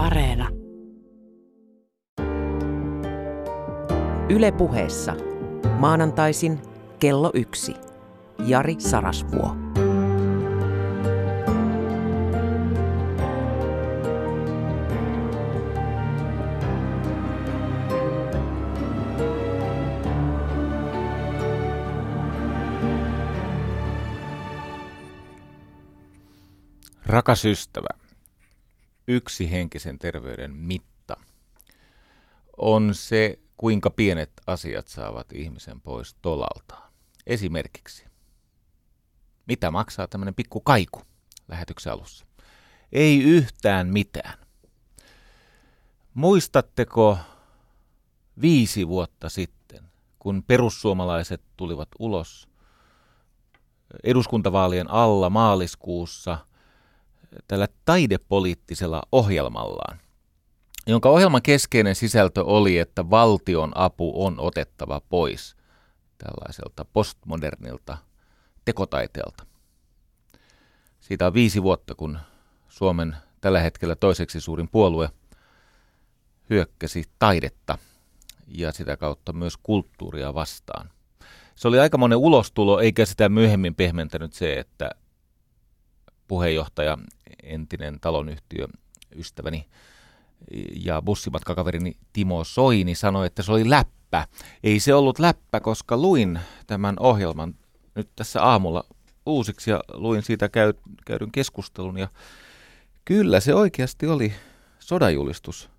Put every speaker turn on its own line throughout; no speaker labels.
Areena.
Yle puheessa. Maanantaisin kello yksi. Jari Sarasvuo.
Rakas ystävä, yksi henkisen terveyden mitta on se, kuinka pienet asiat saavat ihmisen pois tolaltaan. Esimerkiksi, mitä maksaa tämmöinen pikku kaiku lähetyksen alussa? Ei yhtään mitään. Muistatteko viisi vuotta sitten, kun perussuomalaiset tulivat ulos eduskuntavaalien alla maaliskuussa – tällä taidepoliittisella ohjelmallaan, jonka ohjelman keskeinen sisältö oli, että valtion apu on otettava pois tällaiselta postmodernilta tekotaiteelta. Siitä on viisi vuotta, kun Suomen tällä hetkellä toiseksi suurin puolue hyökkäsi taidetta ja sitä kautta myös kulttuuria vastaan. Se oli aika monen ulostulo, eikä sitä myöhemmin pehmentänyt se, että puheenjohtaja, entinen talonyhtiö ystäväni ja bussimatkakaverini Timo Soini sanoi, että se oli läppä. Ei se ollut läppä, koska luin tämän ohjelman nyt tässä aamulla uusiksi ja luin siitä käy, käydyn keskustelun. Ja kyllä se oikeasti oli sodajulistus,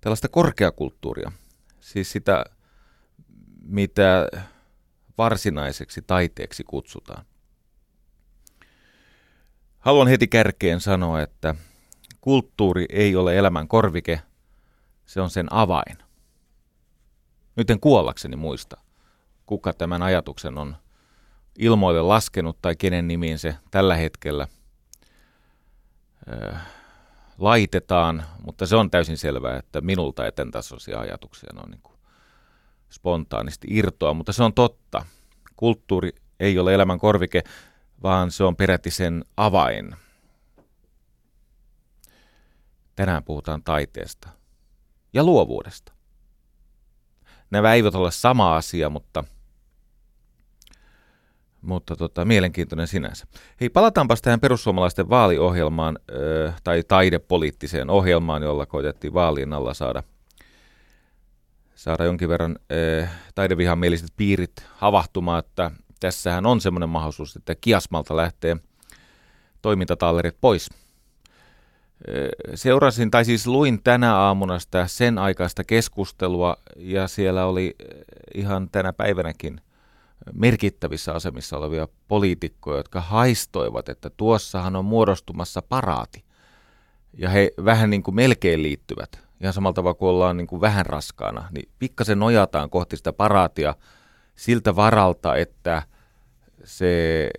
tällaista korkeakulttuuria. Siis sitä, mitä varsinaiseksi taiteeksi kutsutaan. Haluan heti kärkeen sanoa, että kulttuuri ei ole elämän korvike, se on sen avain. Nyt en kuollakseni muista, kuka tämän ajatuksen on ilmoille laskenut tai kenen nimiin se tällä hetkellä äh, laitetaan, mutta se on täysin selvää, että minulta eten tasoisia ajatuksia on niin kuin spontaanisti irtoa, mutta se on totta. Kulttuuri ei ole elämän korvike vaan se on peräti sen avain. Tänään puhutaan taiteesta ja luovuudesta. Nämä eivät ole sama asia, mutta, mutta tota, mielenkiintoinen sinänsä. Hei, palataanpas tähän perussuomalaisten vaaliohjelmaan ö, tai taidepoliittiseen ohjelmaan, jolla koitettiin vaalien alla saada, saada jonkin verran ö, taidevihamieliset piirit havahtumaan, että tässähän on semmoinen mahdollisuus, että Kiasmalta lähtee toimintatallerit pois. Seurasin, tai siis luin tänä aamuna sitä sen aikaista keskustelua, ja siellä oli ihan tänä päivänäkin merkittävissä asemissa olevia poliitikkoja, jotka haistoivat, että tuossahan on muodostumassa paraati. Ja he vähän niin kuin melkein liittyvät, ihan samalla tavalla kuin ollaan niin kuin vähän raskaana, niin pikkasen nojataan kohti sitä paraatia siltä varalta, että – se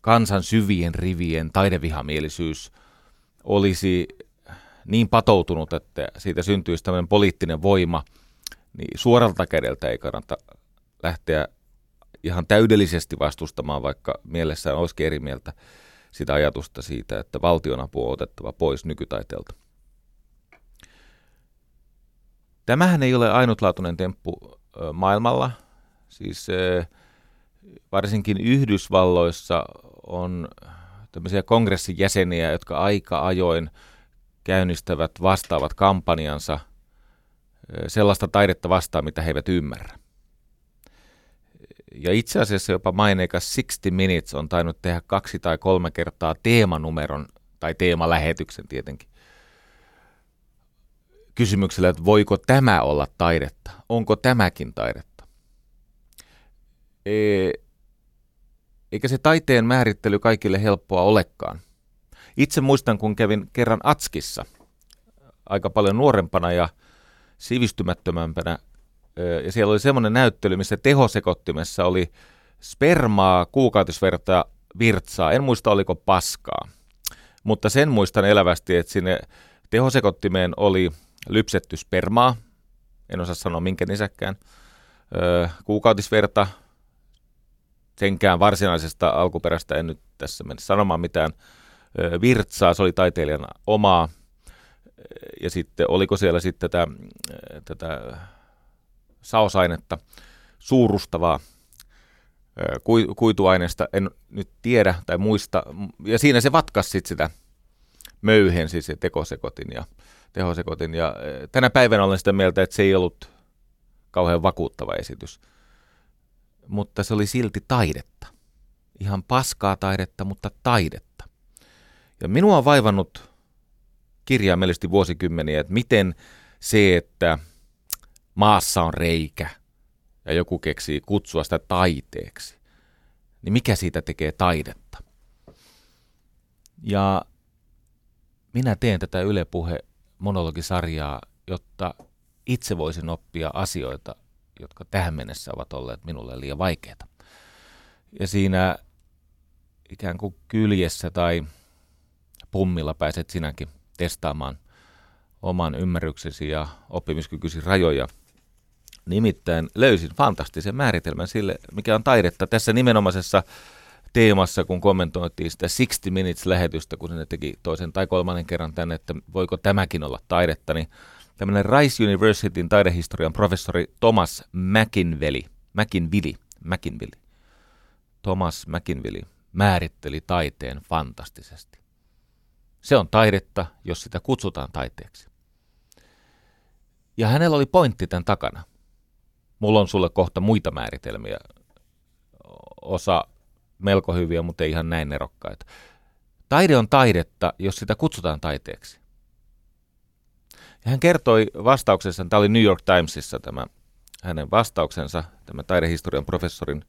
kansan syvien rivien taidevihamielisyys olisi niin patoutunut, että siitä syntyisi tämmöinen poliittinen voima, niin suoralta kädeltä ei kannata lähteä ihan täydellisesti vastustamaan, vaikka mielessään olisikin eri mieltä sitä ajatusta siitä, että valtionapu on otettava pois nykytaiteelta. Tämähän ei ole ainutlaatuinen temppu maailmalla. Siis varsinkin Yhdysvalloissa on tämmöisiä kongressin jäseniä, jotka aika ajoin käynnistävät vastaavat kampanjansa sellaista taidetta vastaan, mitä he eivät ymmärrä. Ja itse asiassa jopa maineikas 60 Minutes on tainnut tehdä kaksi tai kolme kertaa teemanumeron, tai teemalähetyksen tietenkin, kysymyksellä, että voiko tämä olla taidetta? Onko tämäkin taidetta? Eikä se taiteen määrittely kaikille helppoa olekaan. Itse muistan, kun kävin kerran Atskissa aika paljon nuorempana ja sivistymättömämpänä, ja siellä oli semmoinen näyttely, missä tehosekottimessa oli spermaa, kuukautisverta, virtsaa. En muista, oliko paskaa. Mutta sen muistan elävästi, että sinne tehosekottimeen oli lypsetty spermaa, en osaa sanoa minkä nisäkkään, kuukautisverta, senkään varsinaisesta alkuperäistä en nyt tässä mene sanomaan mitään. virtsaa, se oli taiteilijan omaa. Ja sitten oliko siellä sitten tätä, tätä saosainetta, suurustavaa kuituaineesta, en nyt tiedä tai muista. Ja siinä se vatkas sitten sitä möyhen, siis se tekosekotin ja tehosekotin. Ja tänä päivänä olen sitä mieltä, että se ei ollut kauhean vakuuttava esitys. Mutta se oli silti taidetta. Ihan paskaa taidetta, mutta taidetta. Ja minua on vaivannut kirjaimellisesti vuosikymmeniä, että miten se, että maassa on reikä ja joku keksii kutsua sitä taiteeksi, niin mikä siitä tekee taidetta? Ja minä teen tätä Yle Puhe monologisarjaa, jotta itse voisin oppia asioita, jotka tähän mennessä ovat olleet minulle liian vaikeita. Ja siinä ikään kuin kyljessä tai pummilla pääset sinäkin testaamaan oman ymmärryksesi ja oppimiskykysi rajoja. Nimittäin löysin fantastisen määritelmän sille, mikä on taidetta tässä nimenomaisessa teemassa, kun kommentoitiin sitä 60 Minutes-lähetystä, kun ne teki toisen tai kolmannen kerran tänne, että voiko tämäkin olla taidetta, niin tämmöinen Rice Universityn taidehistorian professori Thomas McInville, McInville, McInville, Thomas McInville määritteli taiteen fantastisesti. Se on taidetta, jos sitä kutsutaan taiteeksi. Ja hänellä oli pointti tämän takana. Mulla on sulle kohta muita määritelmiä. Osa melko hyviä, mutta ei ihan näin nerokkaita. Taide on taidetta, jos sitä kutsutaan taiteeksi. Hän kertoi vastauksessa, tämä oli New York Timesissa tämä hänen vastauksensa, tämä taidehistorian professorin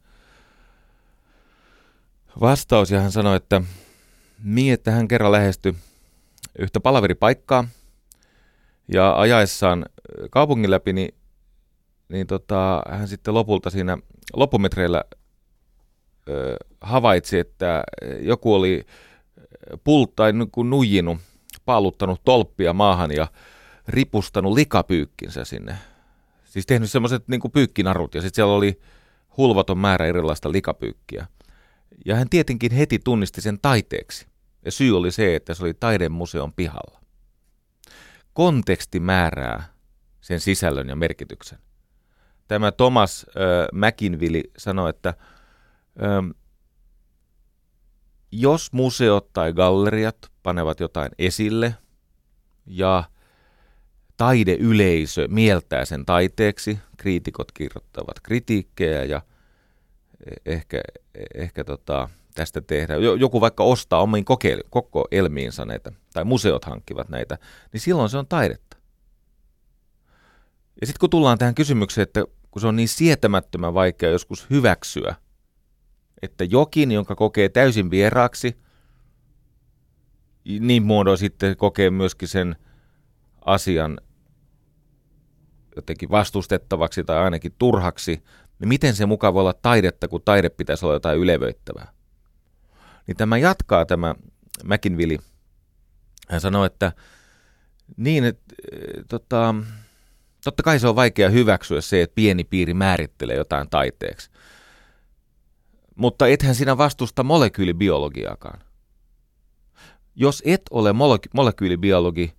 vastaus, ja hän sanoi, että niin, että hän kerran lähestyi yhtä palaveripaikkaa, ja ajaessaan kaupungin läpi, niin, niin tota, hän sitten lopulta siinä loppumetreillä ö, havaitsi, että joku oli pult tai nuijinut, paaluttanut tolppia maahan ja ripustanut likapyykkinsä sinne. Siis tehnyt semmoiset niin pyykkinarut ja sitten siellä oli hulvaton määrä erilaista likapyykkiä. Ja hän tietenkin heti tunnisti sen taiteeksi. Ja syy oli se, että se oli taidemuseon pihalla. Konteksti määrää sen sisällön ja merkityksen. Tämä Thomas äh, McInville sanoi, että ähm, jos museot tai galleriat panevat jotain esille ja taideyleisö mieltää sen taiteeksi, kriitikot kirjoittavat kritiikkejä ja ehkä, ehkä tota, tästä tehdään. Joku vaikka ostaa omiin koke- koko elmiinsä näitä, tai museot hankkivat näitä, niin silloin se on taidetta. Ja sitten kun tullaan tähän kysymykseen, että kun se on niin sietämättömän vaikea joskus hyväksyä, että jokin, jonka kokee täysin vieraaksi, niin muodoin sitten kokee myöskin sen asian jotenkin vastustettavaksi tai ainakin turhaksi, niin miten se mukaan voi olla taidetta, kun taide pitäisi olla jotain ylevöittävää? Niin tämä jatkaa tämä McInville. Hän sanoi, että niin, että e, tota, totta kai se on vaikea hyväksyä se, että pieni piiri määrittelee jotain taiteeksi. Mutta ethän sinä vastusta molekyylibiologiaakaan. Jos et ole molek- molekyylibiologi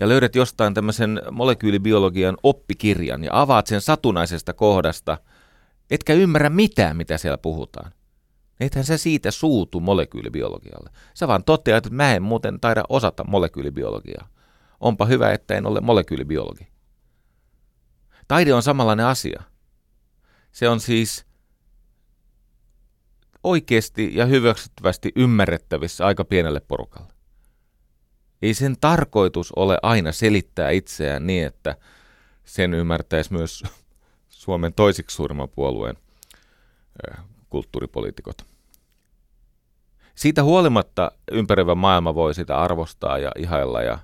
ja löydät jostain tämmöisen molekyylibiologian oppikirjan ja avaat sen satunnaisesta kohdasta, etkä ymmärrä mitään, mitä siellä puhutaan. Ethän sä siitä suutu molekyylibiologialle. Sä vaan toteat, että mä en muuten taida osata molekyylibiologiaa. Onpa hyvä, että en ole molekyylibiologi. Taide on samanlainen asia. Se on siis oikeasti ja hyväksyttävästi ymmärrettävissä aika pienelle porukalle. Ei sen tarkoitus ole aina selittää itseään niin, että sen ymmärtäisi myös Suomen toisiksi suurimman puolueen kulttuuripoliitikot. Siitä huolimatta ympäröivä maailma voi sitä arvostaa ja ihailla ja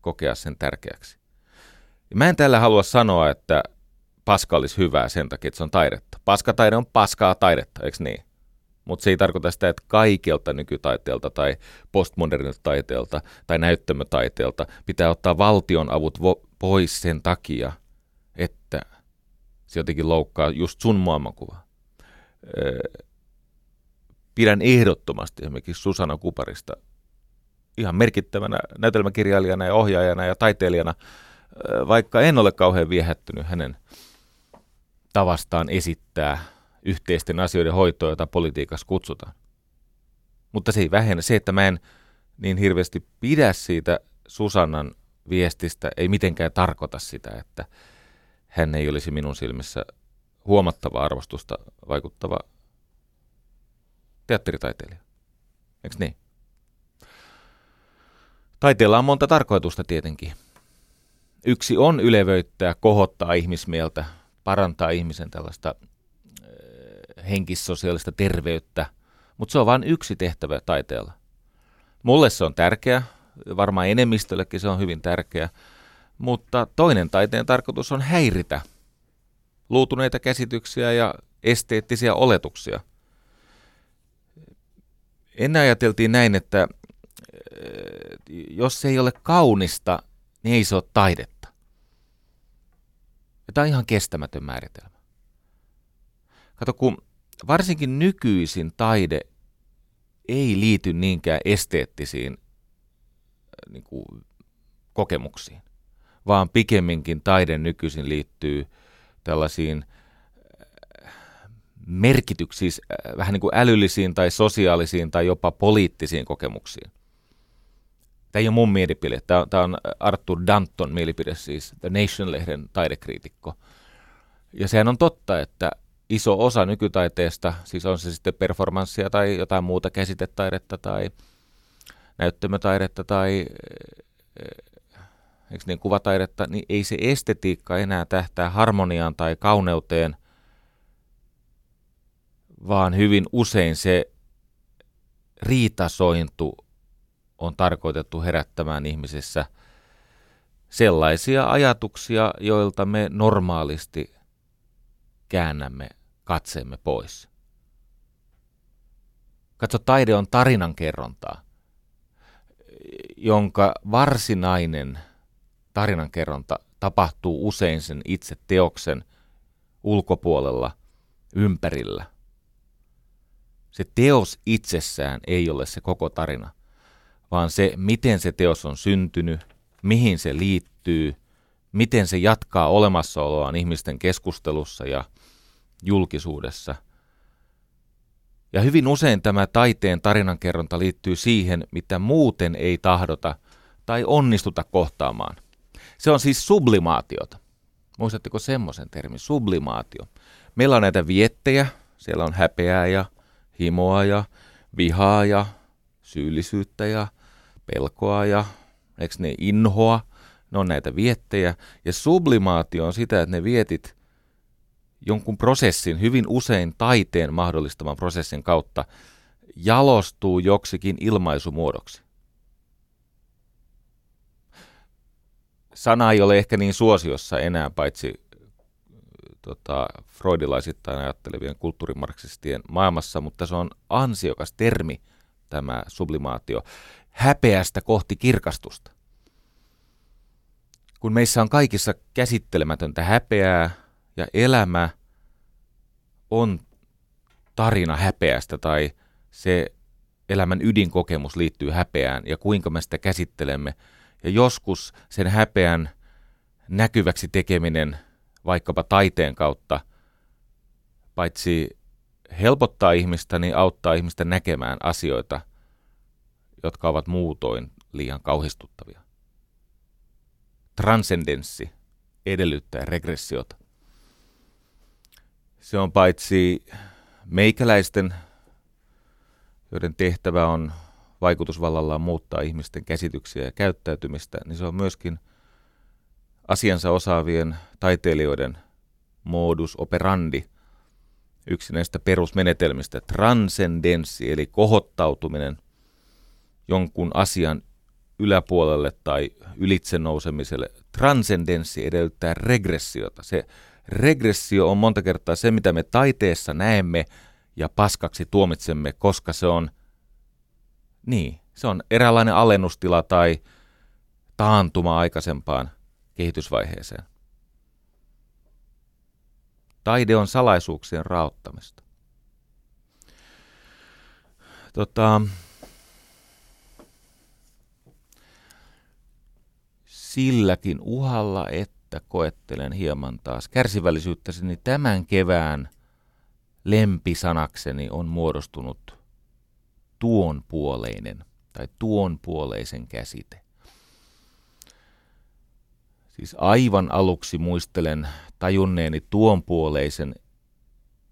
kokea sen tärkeäksi. Mä en tällä halua sanoa, että paska olisi hyvää sen takia, että se on taidetta. Paskataide on paskaa taidetta, eikö niin? Mutta se ei tarkoita sitä, että kaikelta nykytaiteelta tai postmodernilta taiteelta tai näyttämötaiteelta pitää ottaa valtion avut vo- pois sen takia, että se jotenkin loukkaa just sun maailmankuvaa. Öö, pidän ehdottomasti esimerkiksi Susanna Kuparista ihan merkittävänä näytelmäkirjailijana ja ohjaajana ja taiteilijana, vaikka en ole kauhean viehättynyt hänen tavastaan esittää yhteisten asioiden hoitoa, jota politiikassa kutsutaan. Mutta se ei vähennä. Se, että mä en niin hirveästi pidä siitä Susannan viestistä, ei mitenkään tarkoita sitä, että hän ei olisi minun silmissä huomattava arvostusta vaikuttava teatteritaiteilija. Eikö niin? Taiteella on monta tarkoitusta tietenkin. Yksi on ylevöittää, kohottaa ihmismieltä, parantaa ihmisen tällaista henkissosiaalista terveyttä, mutta se on vain yksi tehtävä taiteella. Mulle se on tärkeä, varmaan enemmistöllekin se on hyvin tärkeä, mutta toinen taiteen tarkoitus on häiritä luutuneita käsityksiä ja esteettisiä oletuksia. Ennen ajateltiin näin, että äh, jos se ei ole kaunista, niin ei se ole taidetta. Ja tämä on ihan kestämätön määritelmä. Kato, kun varsinkin nykyisin taide ei liity niinkään esteettisiin äh, niin kuin, kokemuksiin, vaan pikemminkin taide nykyisin liittyy tällaisiin äh, merkityksiin, äh, vähän niin kuin älyllisiin tai sosiaalisiin tai jopa poliittisiin kokemuksiin. Tämä ei ole mun mielipide, tämä on, Arthur Danton mielipide, siis The Nation-lehden taidekriitikko. Ja sehän on totta, että iso osa nykytaiteesta, siis on se sitten performanssia tai jotain muuta käsitetaidetta tai näyttämötaidetta tai eikö niin, kuvataidetta, niin ei se estetiikka enää tähtää harmoniaan tai kauneuteen, vaan hyvin usein se riitasointu on tarkoitettu herättämään ihmisessä sellaisia ajatuksia, joilta me normaalisti käännämme katseemme pois. Katso, taide on tarinankerrontaa, jonka varsinainen tarinankerronta tapahtuu usein sen itse teoksen ulkopuolella, ympärillä. Se teos itsessään ei ole se koko tarina, vaan se, miten se teos on syntynyt, mihin se liittyy, miten se jatkaa olemassaoloaan ihmisten keskustelussa ja julkisuudessa. Ja hyvin usein tämä taiteen tarinankerronta liittyy siihen, mitä muuten ei tahdota tai onnistuta kohtaamaan. Se on siis sublimaatiota. Muistatteko semmoisen termin, sublimaatio? Meillä on näitä viettejä, siellä on häpeää ja himoa ja vihaa ja syyllisyyttä ja pelkoa ja eikö ne inhoa, ne on näitä viettejä. Ja sublimaatio on sitä, että ne vietit jonkun prosessin, hyvin usein taiteen mahdollistaman prosessin kautta, jalostuu joksikin ilmaisumuodoksi. Sana ei ole ehkä niin suosiossa enää, paitsi tota, freudilaisittain ajattelevien kulttuurimarksistien maailmassa, mutta se on ansiokas termi, tämä sublimaatio, häpeästä kohti kirkastusta. Kun meissä on kaikissa käsittelemätöntä häpeää, ja elämä on tarina häpeästä tai se elämän ydinkokemus liittyy häpeään ja kuinka me sitä käsittelemme. Ja joskus sen häpeän näkyväksi tekeminen vaikkapa taiteen kautta paitsi helpottaa ihmistä, niin auttaa ihmistä näkemään asioita, jotka ovat muutoin liian kauhistuttavia. Transcendenssi edellyttää regressiota. Se on paitsi meikäläisten, joiden tehtävä on vaikutusvallallaan muuttaa ihmisten käsityksiä ja käyttäytymistä, niin se on myöskin asiansa osaavien taiteilijoiden modus operandi, yksi näistä perusmenetelmistä, transcendenssi, eli kohottautuminen jonkun asian yläpuolelle tai ylitse nousemiselle. Transcendenssi edellyttää regressiota. Se regressio on monta kertaa se, mitä me taiteessa näemme ja paskaksi tuomitsemme, koska se on, niin, se on eräänlainen alennustila tai taantuma aikaisempaan kehitysvaiheeseen. Taide on salaisuuksien raottamista. Tota, silläkin uhalla, että koettelen hieman taas kärsivällisyyttäsi, niin tämän kevään lempisanakseni on muodostunut tuon puoleinen tai tuon puoleisen käsite. Siis aivan aluksi muistelen tajunneeni tuon puoleisen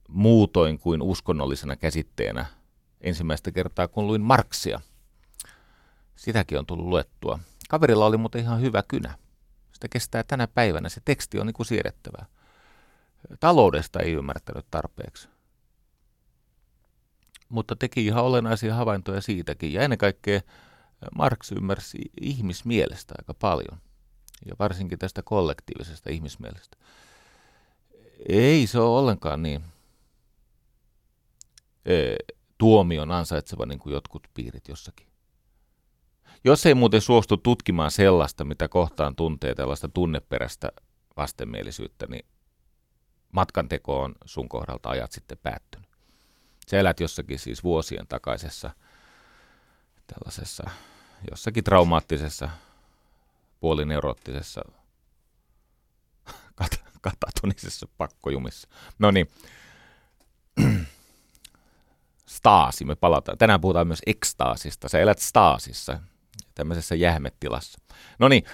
muutoin kuin uskonnollisena käsitteenä ensimmäistä kertaa, kun luin Marksia. Sitäkin on tullut luettua. Kaverilla oli muuten ihan hyvä kynä. Sitä kestää tänä päivänä. Se teksti on niin kuin siedettävää. Taloudesta ei ymmärtänyt tarpeeksi. Mutta teki ihan olennaisia havaintoja siitäkin. Ja ennen kaikkea Marx ymmärsi ihmismielestä aika paljon. Ja varsinkin tästä kollektiivisesta ihmismielestä. Ei se ole ollenkaan niin tuomion ansaitseva niin kuin jotkut piirit jossakin. Jos ei muuten suostu tutkimaan sellaista, mitä kohtaan tuntee tällaista tunneperäistä vastenmielisyyttä, niin matkanteko on sun kohdalta ajat sitten päättynyt. Sä elät jossakin siis vuosien takaisessa tällaisessa jossakin traumaattisessa, puolineuroottisessa, kat- katatonisessa pakkojumissa. No niin, staasi, me palataan. Tänään puhutaan myös ekstaasista. Sä elät staasissa, tämmöisessä jähmettilassa. No niin,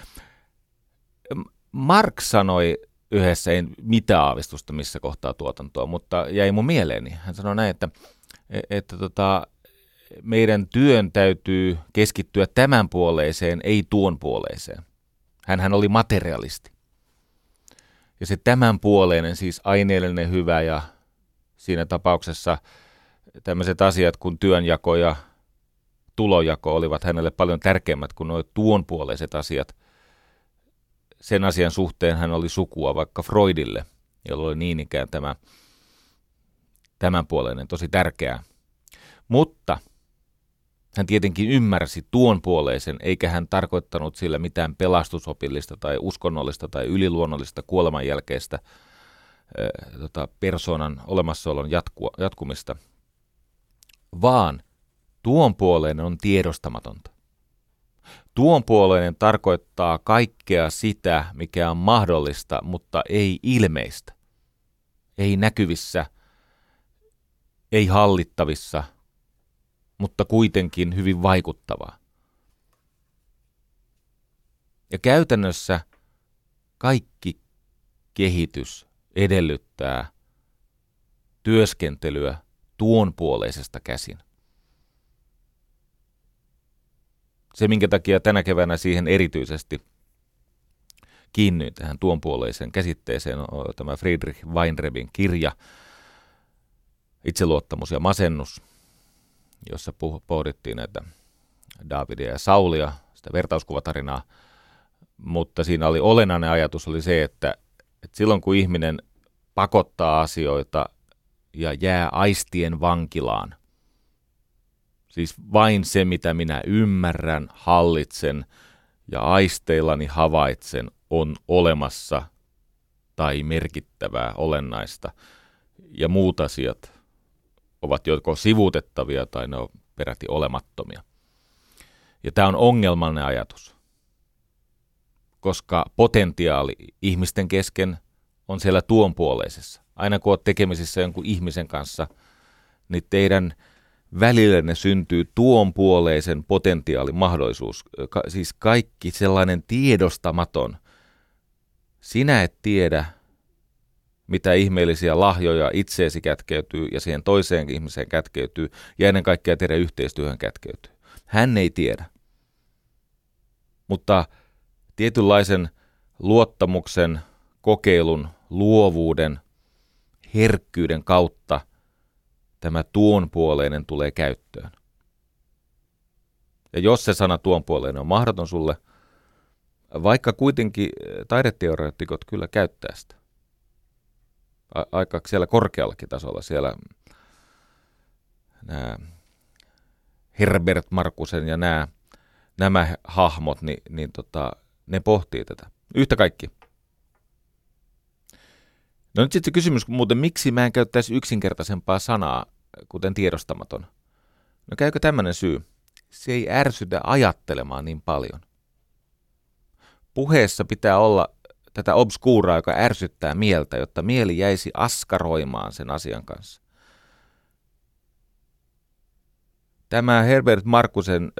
Mark sanoi yhdessä, ei mitään aavistusta missä kohtaa tuotantoa, mutta jäi mun mieleeni. Hän sanoi näin, että, että tota, meidän työn täytyy keskittyä tämän puoleiseen, ei tuon puoleiseen. Hänhän oli materialisti. Ja se tämän puoleinen, siis aineellinen hyvä ja siinä tapauksessa tämmöiset asiat kuin työnjako ja tulojako olivat hänelle paljon tärkeimmät kuin nuo tuonpuoleiset asiat. Sen asian suhteen hän oli sukua vaikka Freudille, jolla oli niin ikään tämä tämänpuoleinen tosi tärkeää. Mutta hän tietenkin ymmärsi tuon puoleisen, eikä hän tarkoittanut sillä mitään pelastusopillista tai uskonnollista tai yliluonnollista kuoleman jälkeistä äh, tota, persoonan olemassaolon jatkumista, vaan tuon puoleinen on tiedostamatonta. Tuon puoleinen tarkoittaa kaikkea sitä, mikä on mahdollista, mutta ei ilmeistä. Ei näkyvissä, ei hallittavissa, mutta kuitenkin hyvin vaikuttavaa. Ja käytännössä kaikki kehitys edellyttää työskentelyä tuonpuoleisesta käsin. Se, minkä takia tänä keväänä siihen erityisesti kiinnyin tähän tuonpuoleisen käsitteeseen, on tämä Friedrich Weinrebin kirja Itseluottamus ja masennus, jossa pohdittiin näitä Davidia ja Saulia, sitä vertauskuvatarinaa, mutta siinä oli olennainen ajatus oli se, että, että silloin kun ihminen pakottaa asioita ja jää aistien vankilaan. Siis vain se, mitä minä ymmärrän, hallitsen ja aisteillani havaitsen, on olemassa tai merkittävää, olennaista. Ja muut asiat ovat joko sivuutettavia tai ne on peräti olemattomia. Ja tämä on ongelmallinen ajatus, koska potentiaali ihmisten kesken on siellä tuonpuoleisessa aina kun olet tekemisissä jonkun ihmisen kanssa, niin teidän välillenne syntyy tuonpuoleisen potentiaalin mahdollisuus. Ka- siis kaikki sellainen tiedostamaton. Sinä et tiedä, mitä ihmeellisiä lahjoja itseesi kätkeytyy ja siihen toiseen ihmiseen kätkeytyy ja ennen kaikkea teidän yhteistyöhön kätkeytyy. Hän ei tiedä. Mutta tietynlaisen luottamuksen, kokeilun, luovuuden – herkkyyden kautta tämä tuonpuoleinen tulee käyttöön. Ja jos se sana tuonpuoleinen on mahdoton sulle, vaikka kuitenkin eh, taideteoreetikot kyllä käyttää sitä. Aika siellä korkeallakin tasolla, siellä nämä Herbert Markusen ja nämä, nämä hahmot, niin, niin tota, ne pohtii tätä. Yhtä kaikki. No nyt sitten kysymys muuten, miksi mä en käyttäisi yksinkertaisempaa sanaa, kuten tiedostamaton? No käykö tämmöinen syy? Se ei ärsytä ajattelemaan niin paljon. Puheessa pitää olla tätä obskuuraa, joka ärsyttää mieltä, jotta mieli jäisi askaroimaan sen asian kanssa. Tämä Herbert Markusen,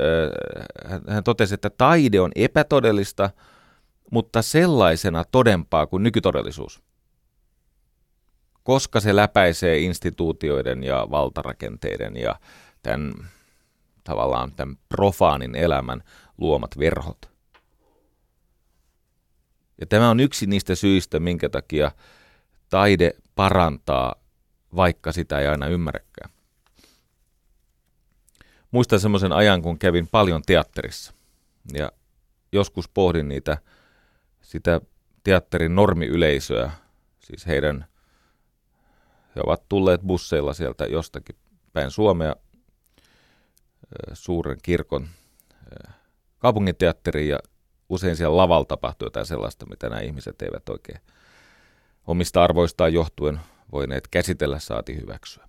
hän totesi, että taide on epätodellista, mutta sellaisena todempaa kuin nykytodellisuus. Koska se läpäisee instituutioiden ja valtarakenteiden ja tämän tavallaan tämän profaanin elämän luomat verhot. Ja tämä on yksi niistä syistä, minkä takia taide parantaa, vaikka sitä ei aina ymmärräkään. Muistan semmoisen ajan, kun kävin paljon teatterissa. Ja joskus pohdin niitä, sitä teatterin normiyleisöä, siis heidän, he ovat tulleet busseilla sieltä jostakin päin Suomea suuren kirkon kaupunginteatteriin ja usein siellä lavalla tapahtuu jotain sellaista, mitä nämä ihmiset eivät oikein omista arvoistaan johtuen voineet käsitellä saati hyväksyä.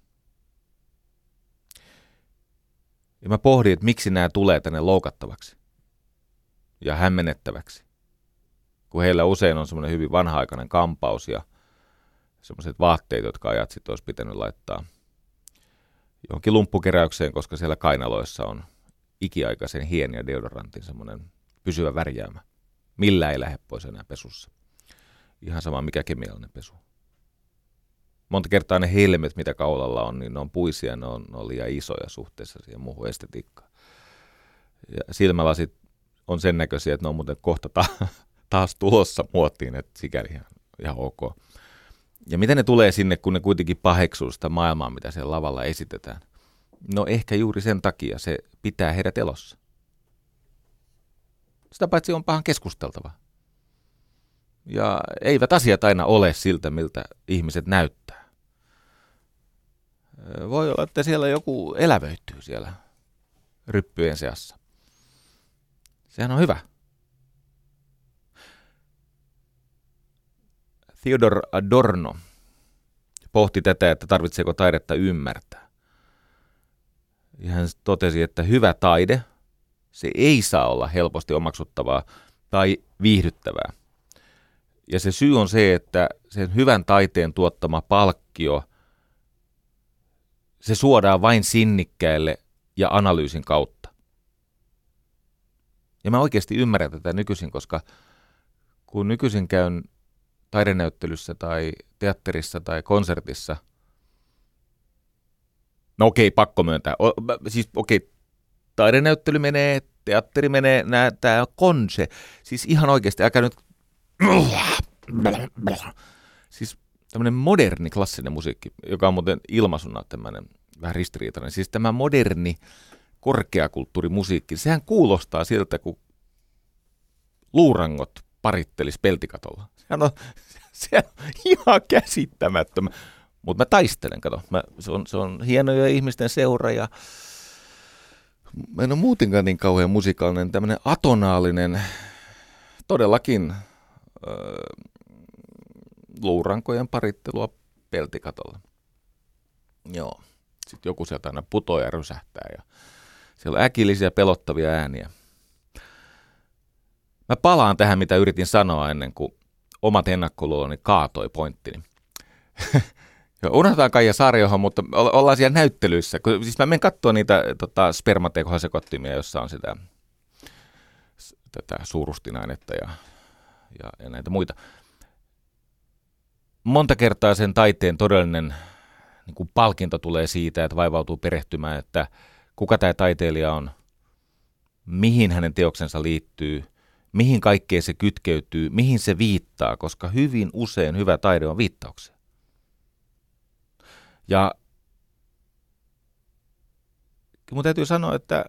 Ja mä pohdin, että miksi nämä tulee tänne loukattavaksi ja hämmennettäväksi. Kun heillä usein on semmoinen hyvin vanha-aikainen kampaus ja semmoiset vaatteet, jotka ajat sitten olisi pitänyt laittaa johonkin lumppukeräykseen, koska siellä kainaloissa on ikiaikaisen hien ja deodorantin semmoinen pysyvä värjäämä. Millä ei lähde pois enää pesussa. Ihan sama mikä kemiallinen pesu. Monta kertaa ne helmet, mitä kaulalla on, niin ne on puisia, ne on, ne on liian isoja suhteessa siihen muuhun estetiikkaan. Ja silmälasit on sen näköisiä, että ne on muuten kohta ta- taas tulossa muottiin, että sikäli ihan, ihan ok. Ja miten ne tulee sinne, kun ne kuitenkin paheksuu sitä maailmaa, mitä siellä lavalla esitetään? No ehkä juuri sen takia se pitää heidät elossa. Sitä paitsi on pahan keskusteltava. Ja eivät asiat aina ole siltä, miltä ihmiset näyttää. Voi olla, että siellä joku elävöityy siellä ryppyjen seassa. Sehän on hyvä. Theodor Adorno pohti tätä, että tarvitseeko taidetta ymmärtää. Ja hän totesi, että hyvä taide, se ei saa olla helposti omaksuttavaa tai viihdyttävää. Ja se syy on se, että sen hyvän taiteen tuottama palkkio, se suodaan vain sinnikkäille ja analyysin kautta. Ja mä oikeasti ymmärrän tätä nykyisin, koska kun nykyisin käyn taidenäyttelyssä tai teatterissa tai konsertissa. No okei, pakko myöntää. O, siis okei, taidenäyttely menee, teatteri menee, tämä on konse. Siis ihan oikeasti, älkää nyt... Siis tämmöinen moderni klassinen musiikki, joka on muuten ilmaisuna tämmöinen vähän ristiriitainen. Siis tämä moderni korkeakulttuurimusiikki, sehän kuulostaa siltä, kun luurangot parittelis peltikatolla. Sehän on, se on ihan käsittämättömä. Mutta mä taistelen, kato. Mä, se, on, se on hienoja ihmisten seura ja mä en ole muutenkaan niin kauhean musikaalinen, tämmöinen atonaalinen, todellakin öö, luurankojen parittelua peltikatolla. Joo. Sitten joku sieltä aina putoo ja rysähtää ja siellä on äkillisiä pelottavia ääniä. Mä palaan tähän, mitä yritin sanoa ennen kuin omat ennakkoluuloni kaatoi pointtini. Unohdetaan Kaija Saariohan, mutta ollaan siellä näyttelyissä. Siis mä menen katsoa niitä tota, spermatekohasekottimia, jossa on sitä tätä suurustinainetta ja, ja, ja näitä muita. Monta kertaa sen taiteen todellinen niin kuin palkinto tulee siitä, että vaivautuu perehtymään, että kuka tämä taiteilija on, mihin hänen teoksensa liittyy – mihin kaikkeen se kytkeytyy, mihin se viittaa, koska hyvin usein hyvä taide on viittauksia. Ja mun täytyy sanoa, että ää,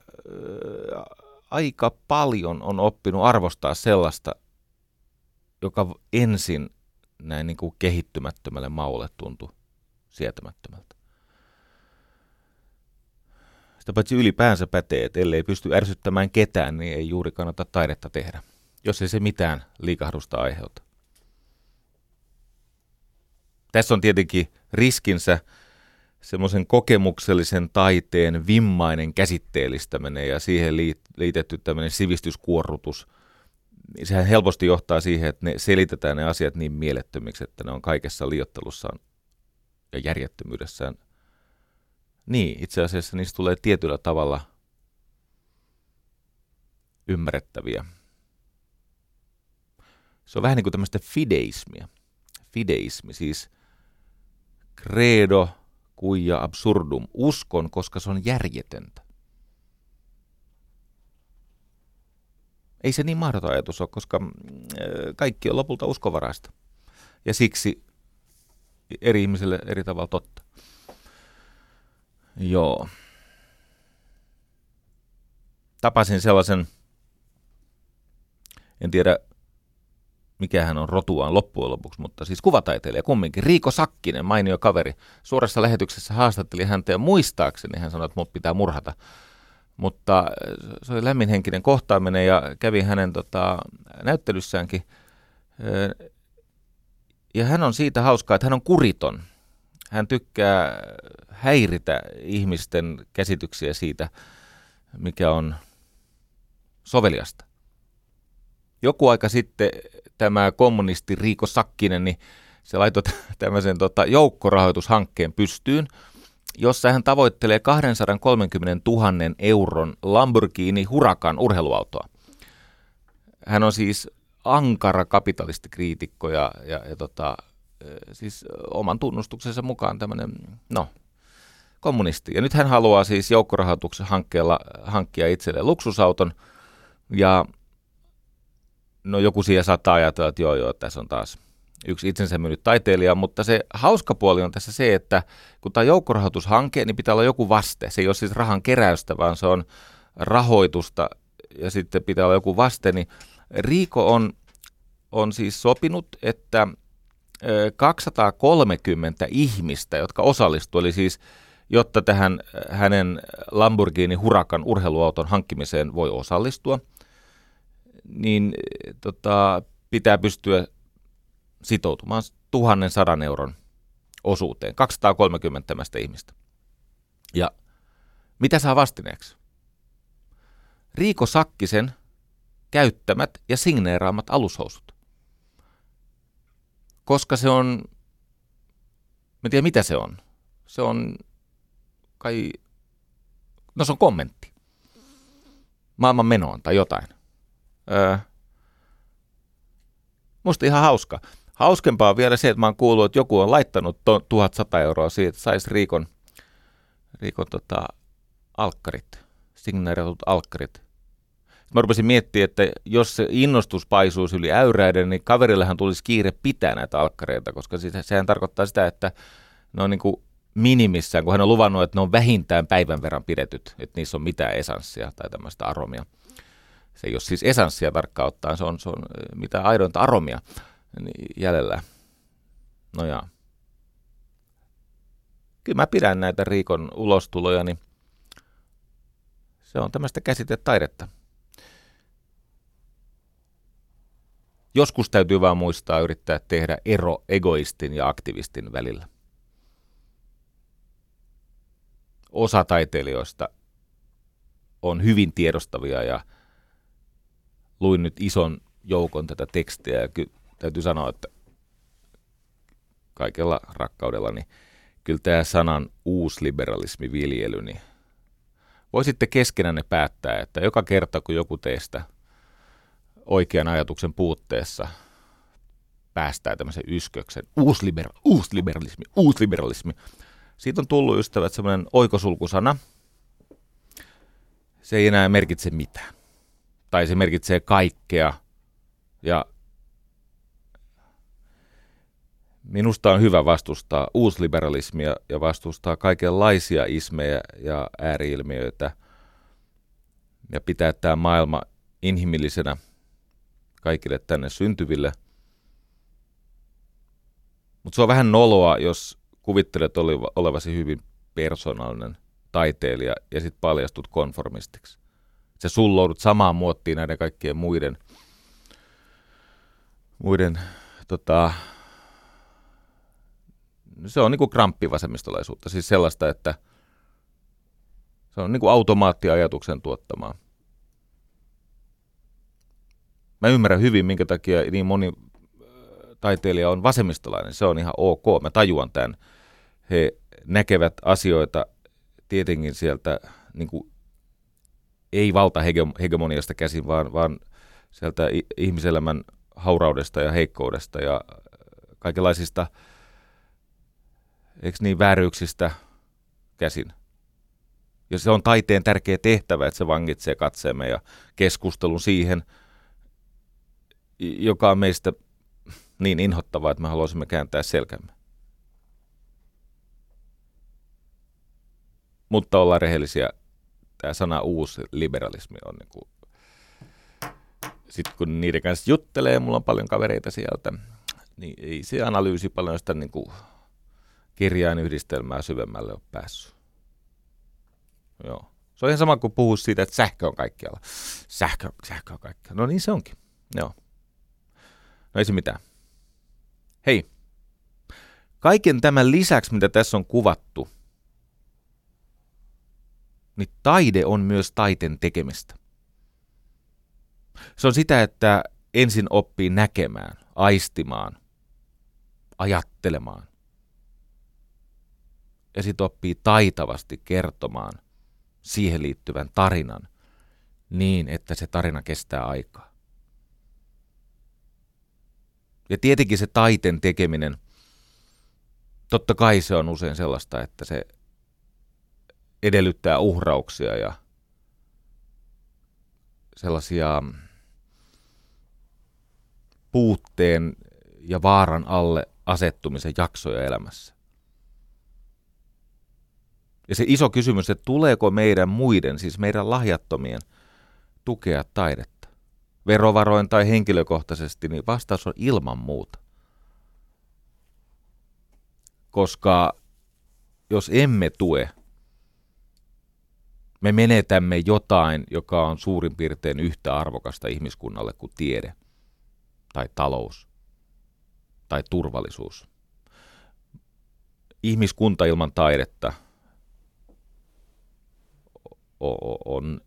aika paljon on oppinut arvostaa sellaista, joka ensin näin niin kuin kehittymättömälle maulle tuntui sietämättömältä. Sitä paitsi ylipäänsä pätee, että ellei pysty ärsyttämään ketään, niin ei juuri kannata taidetta tehdä jos ei se mitään liikahdusta aiheuta. Tässä on tietenkin riskinsä semmoisen kokemuksellisen taiteen vimmainen käsitteellistäminen ja siihen liitetty tämmöinen sivistyskuorrutus niin sehän helposti johtaa siihen, että ne selitetään ne asiat niin mielettömiksi, että ne on kaikessa liottelussaan ja järjettömyydessään. Niin, itse asiassa niistä tulee tietyllä tavalla ymmärrettäviä. Se on vähän niin kuin tämmöistä fideismia. Fideismi, siis credo cuia absurdum. Uskon, koska se on järjetöntä. Ei se niin mahdoton ajatus ole, koska mm, kaikki on lopulta uskovaraista. Ja siksi eri ihmisille eri tavalla totta. Joo. Tapasin sellaisen, en tiedä mikä hän on rotuaan loppujen lopuksi, mutta siis kuvataiteilija kumminkin. Riiko Sakkinen, mainio kaveri, suorassa lähetyksessä haastatteli häntä ja muistaakseni hän sanoi, että mut pitää murhata. Mutta äh, se oli lämminhenkinen kohtaaminen ja kävi hänen tota, näyttelyssäänkin. Äh, ja hän on siitä hauskaa, että hän on kuriton. Hän tykkää häiritä ihmisten käsityksiä siitä, mikä on soveliasta. Joku aika sitten tämä kommunisti Riiko Sakkinen, niin se laitoi tämmöisen tota, joukkorahoitushankkeen pystyyn, jossa hän tavoittelee 230 000 euron Lamborghini Huracan urheiluautoa. Hän on siis ankara kapitalistikriitikko ja, ja, ja tota, siis oman tunnustuksensa mukaan tämmöinen, no, kommunisti. Ja nyt hän haluaa siis joukkorahoituksen hankkeella hankkia itselleen luksusauton ja no joku siihen saattaa ajatella, että joo joo, tässä on taas yksi itsensä myynyt taiteilija, mutta se hauska puoli on tässä se, että kun tämä joukkorahoitushanke, niin pitää olla joku vaste. Se ei ole siis rahan keräystä, vaan se on rahoitusta ja sitten pitää olla joku vaste. Niin Riiko on, on siis sopinut, että 230 ihmistä, jotka osallistuivat, eli siis jotta tähän hänen Lamborghini Huracan urheiluauton hankkimiseen voi osallistua – niin tota, pitää pystyä sitoutumaan tuhannen sadan euron osuuteen, 230 tämmöistä ihmistä. Ja mitä saa vastineeksi? Riiko Sakkisen käyttämät ja signeeraamat alushousut. Koska se on, mä tiedän mitä se on. Se on kai, no se on kommentti. Maailman menoon tai jotain. Öö, musta ihan hauska. Hauskempaa on vielä se, että mä oon kuullut, että joku on laittanut to, 1100 euroa siitä, että saisi Riikon, Riikon tota, alkkarit, signeeratut alkkarit. Mä rupesin miettimään, että jos se innostus paisuisi yli äyräiden, niin kaverillehan tulisi kiire pitää näitä alkkareita, koska siis sehän tarkoittaa sitä, että ne on niin kuin minimissään, kun hän on luvannut, että ne on vähintään päivän verran pidetyt, että niissä on mitään esanssia tai tämmöistä aromia se ei ole siis esanssia tarkkaan ottaen, se on, se on mitä aidointa aromia niin jäljellä. No ja. Kyllä mä pidän näitä Riikon ulostuloja, niin se on tämmöistä käsitetaidetta. Joskus täytyy vaan muistaa yrittää tehdä ero egoistin ja aktivistin välillä. Osa taiteilijoista on hyvin tiedostavia ja luin nyt ison joukon tätä tekstiä ja ky- täytyy sanoa, että kaikella rakkaudella, niin kyllä tämä sanan uusliberalismi viljely, niin voisitte keskenänne päättää, että joka kerta kun joku teistä oikean ajatuksen puutteessa päästää tämmöisen ysköksen, uusliber- uusliberalismi, uusliberalismi, siitä on tullut ystävät semmoinen oikosulkusana, se ei enää merkitse mitään tai se merkitsee kaikkea. Ja minusta on hyvä vastustaa uusliberalismia ja vastustaa kaikenlaisia ismejä ja ääriilmiöitä ja pitää tämä maailma inhimillisenä kaikille tänne syntyville. Mutta se on vähän noloa, jos kuvittelet olevasi hyvin persoonallinen taiteilija ja sitten paljastut konformistiksi sä sulloudut samaan muottiin näiden kaikkien muiden, muiden tota, se on niinku kramppivasemmistolaisuutta, siis sellaista, että se on niinku automaattiajatuksen tuottamaa. Mä ymmärrän hyvin, minkä takia niin moni taiteilija on vasemmistolainen. Se on ihan ok. Mä tajuan tämän. He näkevät asioita tietenkin sieltä niin kuin, ei valtahegemoniasta käsin, vaan, vaan sieltä ihmiselämän hauraudesta ja heikkoudesta ja kaikenlaisista, eikö niin, vääryyksistä käsin. Ja se on taiteen tärkeä tehtävä, että se vangitsee katseemme ja keskustelun siihen, joka on meistä niin inhottavaa, että me haluaisimme kääntää selkämme. Mutta ollaan rehellisiä, tämä sana uusi liberalismi on niin kuin, sitten kun niiden kanssa juttelee, mulla on paljon kavereita sieltä, niin ei se analyysi paljon sitä niin kuin kirjainyhdistelmää syvemmälle ole päässyt. Joo. Se on ihan sama kuin puhua siitä, että sähkö on kaikkialla. Sähkö, sähkö on kaikkialla. No niin se onkin. Joo. No ei se mitään. Hei. Kaiken tämän lisäksi, mitä tässä on kuvattu, niin taide on myös taiteen tekemistä. Se on sitä, että ensin oppii näkemään, aistimaan, ajattelemaan. Ja sitten oppii taitavasti kertomaan siihen liittyvän tarinan niin, että se tarina kestää aikaa. Ja tietenkin se taiten tekeminen, totta kai se on usein sellaista, että se edellyttää uhrauksia ja sellaisia puutteen ja vaaran alle asettumisen jaksoja elämässä. Ja se iso kysymys, että tuleeko meidän muiden, siis meidän lahjattomien, tukea taidetta? Verovaroin tai henkilökohtaisesti, niin vastaus on ilman muuta. Koska jos emme tue, me menetämme jotain, joka on suurin piirtein yhtä arvokasta ihmiskunnalle kuin tiede tai talous tai turvallisuus. Ihmiskunta ilman taidetta on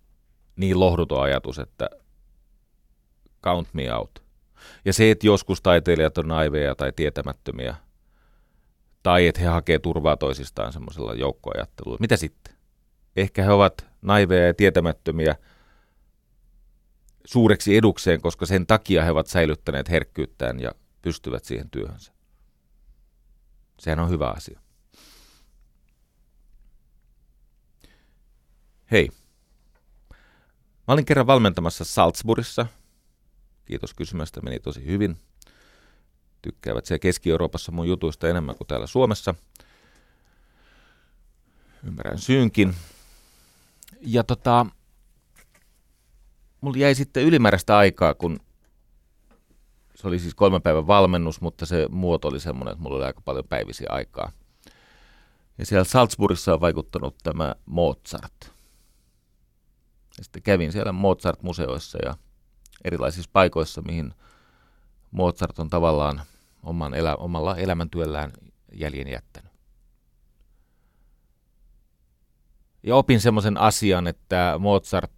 niin lohduton ajatus, että count me out. Ja se, että joskus taiteilijat on naiveja tai tietämättömiä, tai että he hakee turvaa toisistaan semmoisella joukkoajattelulla. Mitä sitten? Ehkä he ovat naiveja ja tietämättömiä suureksi edukseen, koska sen takia he ovat säilyttäneet herkkyyttään ja pystyvät siihen työhönsä. Sehän on hyvä asia. Hei. Mä olin kerran valmentamassa Salzburgissa. Kiitos kysymästä, meni tosi hyvin. Tykkäävät siellä Keski-Euroopassa mun jutuista enemmän kuin täällä Suomessa. Ymmärrän syynkin. Ja tota, mulla jäi sitten ylimääräistä aikaa, kun se oli siis kolmen päivän valmennus, mutta se muoto oli semmoinen, että mulla oli aika paljon päivisiä aikaa. Ja siellä Salzburgissa on vaikuttanut tämä Mozart. Ja sitten kävin siellä Mozart-museoissa ja erilaisissa paikoissa, mihin Mozart on tavallaan oman elä, omalla elämäntyöllään jäljen jättänyt. Ja opin semmoisen asian, että Mozart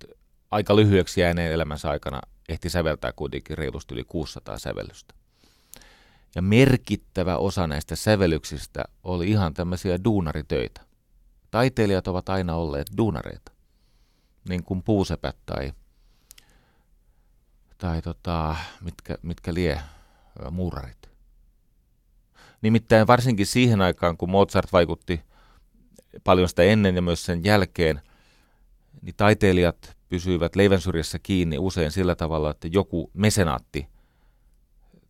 aika lyhyeksi jääneen elämänsä aikana ehti säveltää kuitenkin reilusti yli 600 sävellystä. Ja merkittävä osa näistä sävellyksistä oli ihan tämmöisiä duunaritöitä. Taiteilijat ovat aina olleet duunareita, niin kuin puusepät tai, tai tota, mitkä, mitkä lie muurarit. Nimittäin varsinkin siihen aikaan, kun Mozart vaikutti paljon sitä ennen ja myös sen jälkeen, niin taiteilijat pysyivät leivensyrjässä kiinni usein sillä tavalla, että joku mesenaatti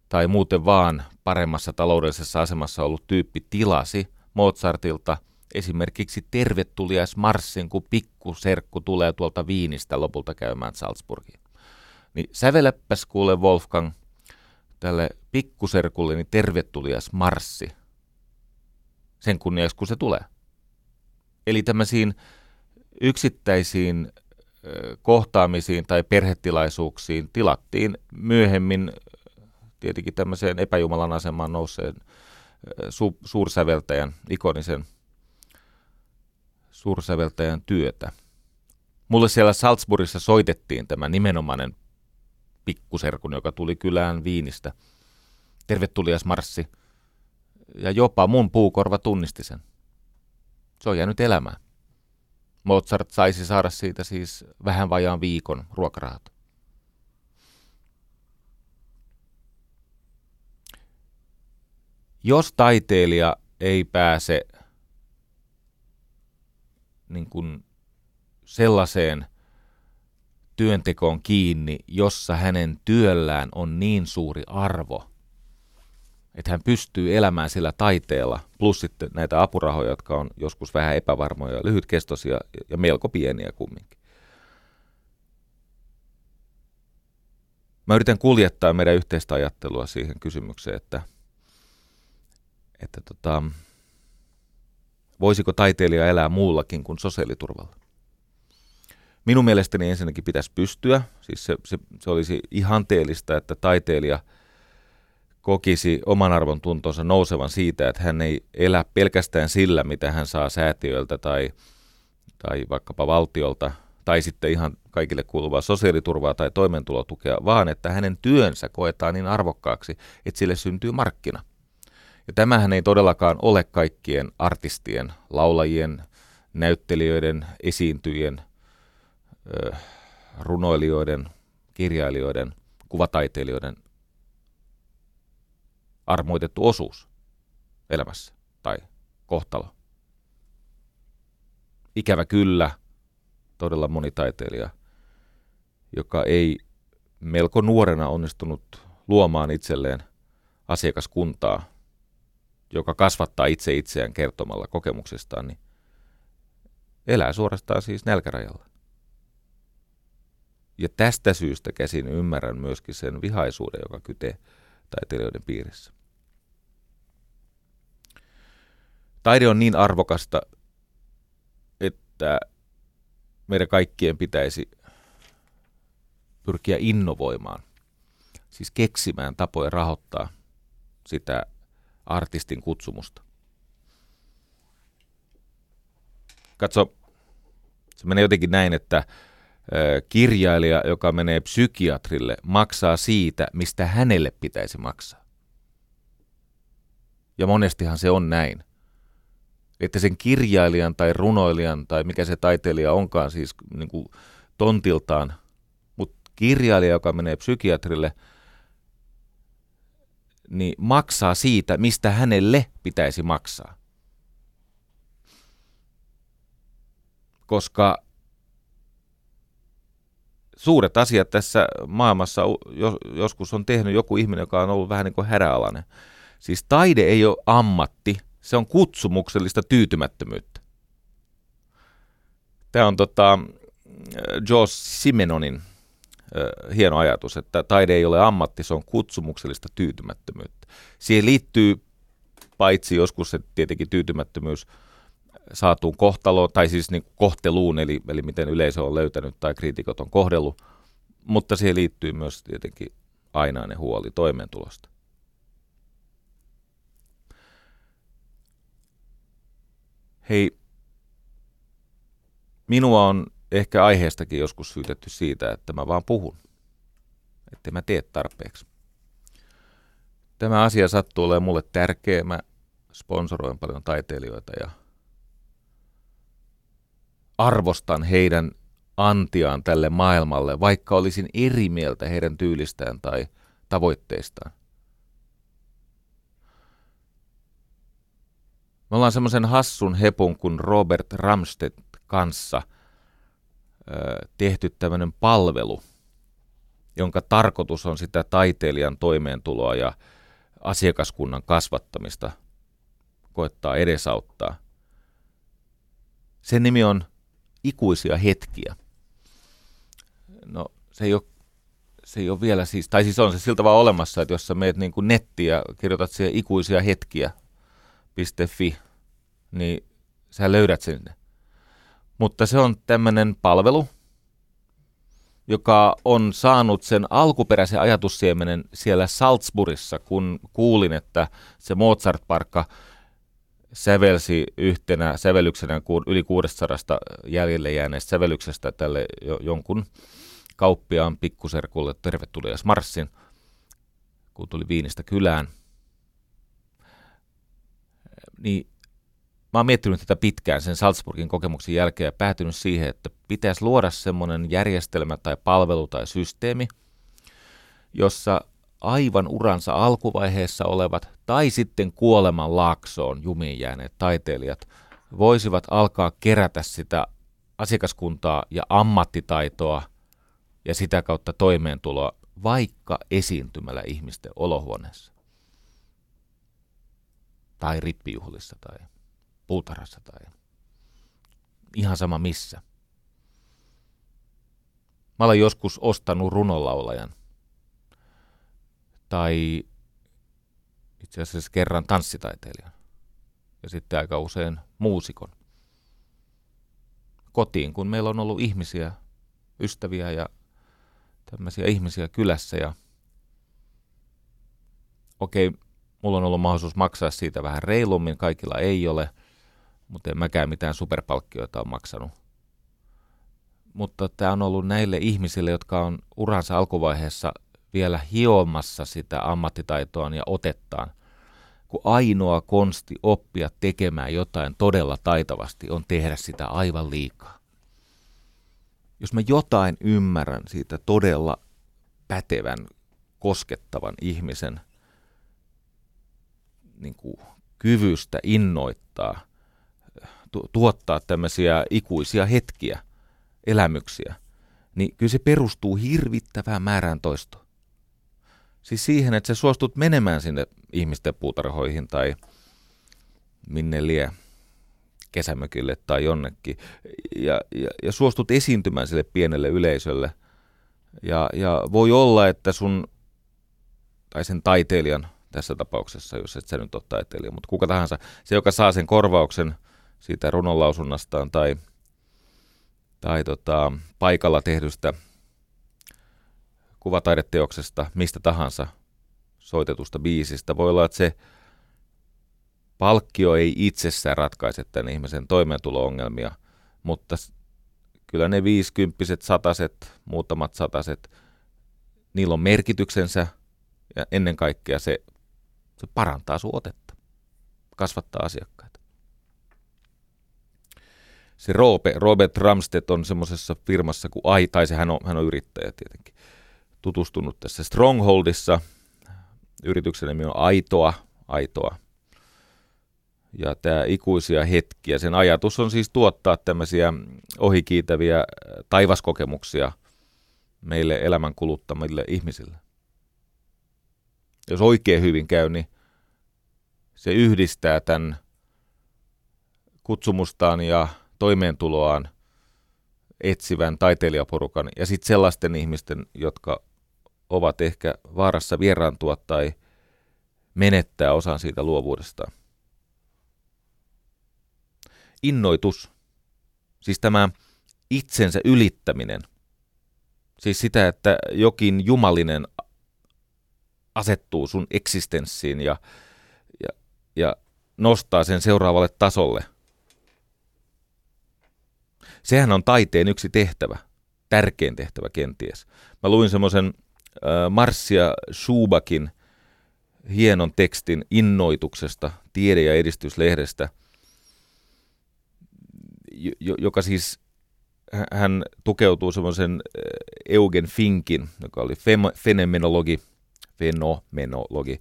tai muuten vaan paremmassa taloudellisessa asemassa ollut tyyppi tilasi Mozartilta esimerkiksi tervetuliaismarssin, kun pikkuserkku tulee tuolta Viinistä lopulta käymään Salzburgiin. Niin säveläppäs kuule Wolfgang tälle pikkuserkulle niin tervetuliaismarssi sen kunniaksi, kun se tulee. Eli tämmöisiin yksittäisiin kohtaamisiin tai perhetilaisuuksiin tilattiin myöhemmin tietenkin tämmöiseen epäjumalan asemaan nouseen su- suursäveltäjän, ikonisen suursäveltäjän työtä. Mulle siellä Salzburgissa soitettiin tämä nimenomainen pikkuserkun, joka tuli kylään Viinistä. Tervetulias marssi. Ja jopa mun puukorva tunnisti sen. Se on jäänyt elämään. Mozart saisi saada siitä siis vähän vajaan viikon ruokarahat. Jos taiteilija ei pääse niin kuin sellaiseen työntekoon kiinni, jossa hänen työllään on niin suuri arvo, että hän pystyy elämään sillä taiteella, plus sitten näitä apurahoja, jotka on joskus vähän epävarmoja, lyhytkestoisia ja melko pieniä kumminkin. Mä yritän kuljettaa meidän yhteistä ajattelua siihen kysymykseen, että, että tota, voisiko taiteilija elää muullakin kuin sosiaaliturvalla. Minun mielestäni ensinnäkin pitäisi pystyä, siis se, se, se olisi ihanteellista, että taiteilija kokisi oman arvon tuntonsa nousevan siitä, että hän ei elä pelkästään sillä, mitä hän saa säätiöiltä tai, tai vaikkapa valtiolta, tai sitten ihan kaikille kuuluvaa sosiaaliturvaa tai toimeentulotukea, vaan että hänen työnsä koetaan niin arvokkaaksi, että sille syntyy markkina. Ja tämähän ei todellakaan ole kaikkien artistien, laulajien, näyttelijöiden, esiintyjien, runoilijoiden, kirjailijoiden, kuvataiteilijoiden armoitettu osuus elämässä tai kohtalo. Ikävä kyllä, todella moni taiteilija, joka ei melko nuorena onnistunut luomaan itselleen asiakaskuntaa, joka kasvattaa itse itseään kertomalla kokemuksestaan, niin elää suorastaan siis nälkärajalla. Ja tästä syystä käsin ymmärrän myöskin sen vihaisuuden, joka kytee taiteilijoiden piirissä. Taide on niin arvokasta, että meidän kaikkien pitäisi pyrkiä innovoimaan, siis keksimään tapoja rahoittaa sitä artistin kutsumusta. Katso, se menee jotenkin näin, että kirjailija, joka menee psykiatrille, maksaa siitä, mistä hänelle pitäisi maksaa. Ja monestihan se on näin. Että sen kirjailijan tai runoilijan tai mikä se taiteilija onkaan siis niin kuin tontiltaan, mutta kirjailija, joka menee psykiatrille, niin maksaa siitä, mistä hänelle pitäisi maksaa. Koska suuret asiat tässä maailmassa joskus on tehnyt joku ihminen, joka on ollut vähän niin kuin häräalainen. Siis taide ei ole ammatti, se on kutsumuksellista tyytymättömyyttä. Tämä on tota, George Simenonin äh, hieno ajatus, että taide ei ole ammatti, se on kutsumuksellista tyytymättömyyttä. Siihen liittyy paitsi joskus se tietenkin tyytymättömyys saatuun kohtaloon, tai siis niin kohteluun, eli, eli miten yleisö on löytänyt tai kriitikot on kohdellut, mutta siihen liittyy myös tietenkin ainainen huoli toimeentulosta. Hei, minua on ehkä aiheestakin joskus syytetty siitä, että mä vaan puhun, että mä tee tarpeeksi. Tämä asia sattuu olemaan mulle tärkeä. Mä sponsoroin paljon taiteilijoita ja arvostan heidän antiaan tälle maailmalle, vaikka olisin eri mieltä heidän tyylistään tai tavoitteistaan. Me ollaan semmoisen hassun hepun kuin Robert Ramstedt kanssa tehty tämmöinen palvelu, jonka tarkoitus on sitä taiteilijan toimeentuloa ja asiakaskunnan kasvattamista koettaa edesauttaa. Sen nimi on ikuisia hetkiä. No se ei ole, se ei ole vielä siis, tai siis on se siltä vaan olemassa, että jos sä meet niin kuin nettiä ja kirjoitat siihen ikuisia hetkiä.fi, niin sä löydät sen. Mutta se on tämmöinen palvelu, joka on saanut sen alkuperäisen ajatussiemenen siellä Salzburgissa, kun kuulin, että se Mozart-parkka sävelsi yhtenä sävellyksenä yli 600 jäljelle jääneestä sävellyksestä tälle jonkun kauppiaan pikkuserkulle tervetulias Marssin, kun tuli Viinistä kylään. Niin mä oon miettinyt tätä pitkään sen Salzburgin kokemuksen jälkeen ja päätynyt siihen, että pitäisi luoda semmoinen järjestelmä tai palvelu tai systeemi, jossa aivan uransa alkuvaiheessa olevat tai sitten kuoleman laaksoon jumiin jääneet taiteilijat voisivat alkaa kerätä sitä asiakaskuntaa ja ammattitaitoa ja sitä kautta toimeentuloa vaikka esiintymällä ihmisten olohuoneessa tai rippijuhlissa tai puutarhassa tai ihan sama missä. Mä olen joskus ostanut runonlaulajan tai itse asiassa kerran tanssitaiteilijan. Ja sitten aika usein muusikon. Kotiin, kun meillä on ollut ihmisiä, ystäviä ja tämmöisiä ihmisiä kylässä ja okei, mulla on ollut mahdollisuus maksaa siitä vähän reilummin, kaikilla ei ole, mutta en mäkään mitään superpalkkioita ole maksanut. Mutta tämä on ollut näille ihmisille, jotka on uransa alkuvaiheessa vielä hiomassa sitä ammattitaitoaan ja otettaan, kun ainoa konsti oppia tekemään jotain todella taitavasti on tehdä sitä aivan liikaa. Jos mä jotain ymmärrän siitä todella pätevän, koskettavan ihmisen niin kuin kyvystä innoittaa, tu- tuottaa tämmöisiä ikuisia hetkiä, elämyksiä, niin kyllä se perustuu hirvittävään määrään toistoa. Siis siihen, että sä suostut menemään sinne ihmisten puutarhoihin tai minne lie kesämökille tai jonnekin ja, ja, ja suostut esiintymään sille pienelle yleisölle. Ja, ja voi olla, että sun tai sen taiteilijan tässä tapauksessa, jos et sä nyt ole taiteilija, mutta kuka tahansa, se joka saa sen korvauksen siitä runonlausunnastaan tai, tai tota, paikalla tehdystä kuvataideteoksesta, mistä tahansa soitetusta biisistä. Voi olla, että se palkkio ei itsessään ratkaise tämän ihmisen toimeentulo-ongelmia, mutta kyllä ne viisikymppiset, sataset, muutamat sataset, niillä on merkityksensä ja ennen kaikkea se, se parantaa sun otetta, kasvattaa asiakkaita. Se Roope, Robert Ramstedt on semmoisessa firmassa kuin Ai, tai se hän on, hän on yrittäjä tietenkin tutustunut tässä Strongholdissa. Yrityksen nimi on Aitoa, Aitoa. Ja tämä ikuisia hetkiä, sen ajatus on siis tuottaa tämmöisiä ohikiitäviä taivaskokemuksia meille elämän kuluttamille ihmisille. Jos oikein hyvin käy, niin se yhdistää tämän kutsumustaan ja toimeentuloaan etsivän taiteilijaporukan ja sitten sellaisten ihmisten, jotka ovat ehkä vaarassa vieraantua tai menettää osan siitä luovuudesta. Innoitus, siis tämä itsensä ylittäminen, siis sitä, että jokin jumalinen asettuu sun eksistenssiin ja, ja, ja nostaa sen seuraavalle tasolle. Sehän on taiteen yksi tehtävä, tärkein tehtävä kenties. Mä luin semmoisen Marsia Schubakin hienon tekstin innoituksesta tiede- ja edistyslehdestä, joka siis hän tukeutuu semmoisen Eugen Finkin, joka oli fenomenologi, fenomenologi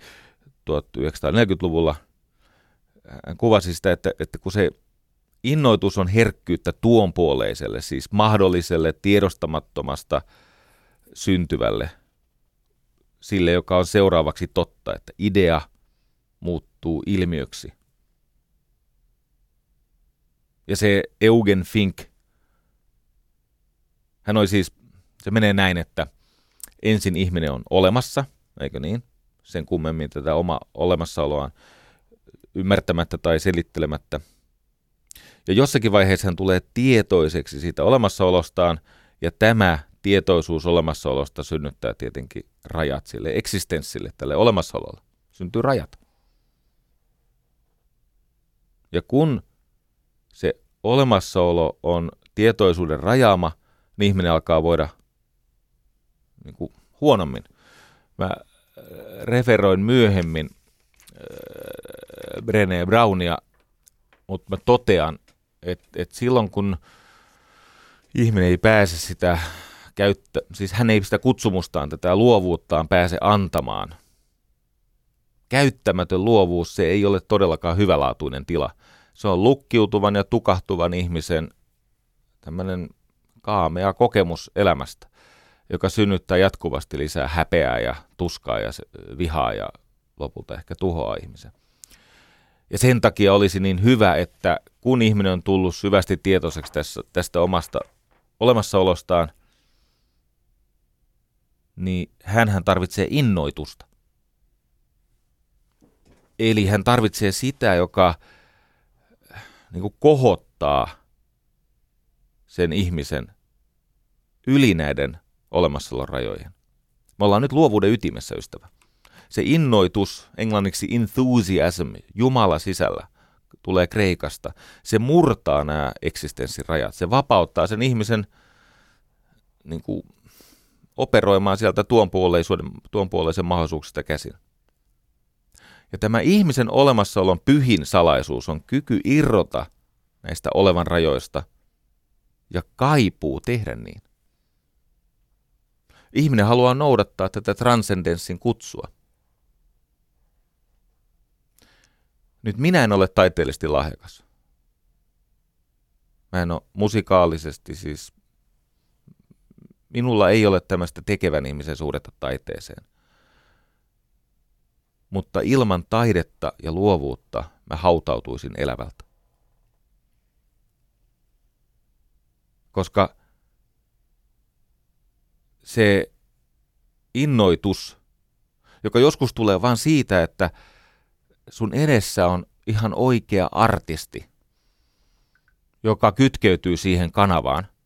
1940-luvulla. Hän kuvasi sitä, että, että kun se innoitus on herkkyyttä tuonpuoleiselle, siis mahdolliselle tiedostamattomasta syntyvälle sille, joka on seuraavaksi totta, että idea muuttuu ilmiöksi. Ja se Eugen Fink, hän oli siis, se menee näin, että ensin ihminen on olemassa, eikö niin? Sen kummemmin tätä oma olemassaoloaan ymmärtämättä tai selittelemättä. Ja jossakin vaiheessa hän tulee tietoiseksi siitä olemassaolostaan, ja tämä tietoisuus olemassaolosta synnyttää tietenkin rajat sille eksistenssille, tälle olemassaololle. Syntyy rajat. Ja kun se olemassaolo on tietoisuuden rajaama, niin ihminen alkaa voida niin kuin huonommin. Mä referoin myöhemmin äh, Brené Brownia, mutta mä totean, että, että silloin kun ihminen ei pääse sitä käyttä, siis hän ei sitä kutsumustaan, tätä luovuuttaan pääse antamaan. Käyttämätön luovuus, se ei ole todellakaan hyvälaatuinen tila. Se on lukkiutuvan ja tukahtuvan ihmisen tämmöinen kaamea kokemus elämästä, joka synnyttää jatkuvasti lisää häpeää ja tuskaa ja vihaa ja lopulta ehkä tuhoaa ihmisen. Ja sen takia olisi niin hyvä, että kun ihminen on tullut syvästi tietoiseksi tästä, tästä omasta olemassaolostaan, niin hän tarvitsee innoitusta. Eli hän tarvitsee sitä, joka niin kuin kohottaa sen ihmisen yli näiden olemassaolon rajojen. Me ollaan nyt luovuuden ytimessä, ystävä. Se innoitus, englanniksi enthusiasm, Jumala sisällä, tulee Kreikasta. Se murtaa nämä eksistenssirajat. Se vapauttaa sen ihmisen niin kuin, operoimaan sieltä tuon, tuon puoleisen mahdollisuuksista käsin. Ja tämä ihmisen olemassaolon pyhin salaisuus on kyky irrota näistä olevan rajoista ja kaipuu tehdä niin. Ihminen haluaa noudattaa tätä transcendenssin kutsua. Nyt minä en ole taiteellisesti lahjakas. Mä en ole musikaalisesti siis Minulla ei ole tämmöistä tekevän ihmisen suhdetta taiteeseen. Mutta ilman taidetta ja luovuutta mä hautautuisin elävältä. Koska se innoitus, joka joskus tulee vain siitä, että sun edessä on ihan oikea artisti, joka kytkeytyy siihen kanavaan –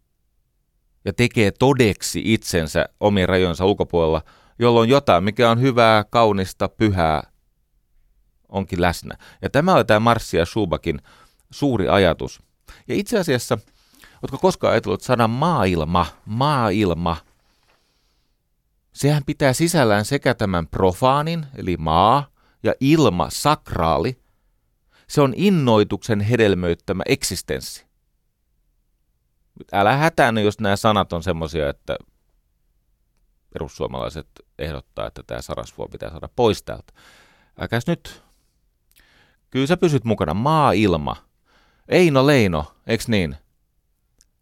ja tekee todeksi itsensä omien rajojensa ulkopuolella, jolloin jotain, mikä on hyvää, kaunista, pyhää, onkin läsnä. Ja tämä oli tämä Marssi ja Schubakin suuri ajatus. Ja itse asiassa, oletko koskaan ajatellut sana maailma, maailma, sehän pitää sisällään sekä tämän profaanin, eli maa, ja ilma, sakraali. Se on innoituksen hedelmöittämä eksistenssi älä hätäänny, jos nämä sanat on semmoisia, että perussuomalaiset ehdottaa, että tämä sarasvuo pitää saada pois täältä. Äkäs nyt. Kyllä sä pysyt mukana. Maa-ilma. Eino Leino, eks niin?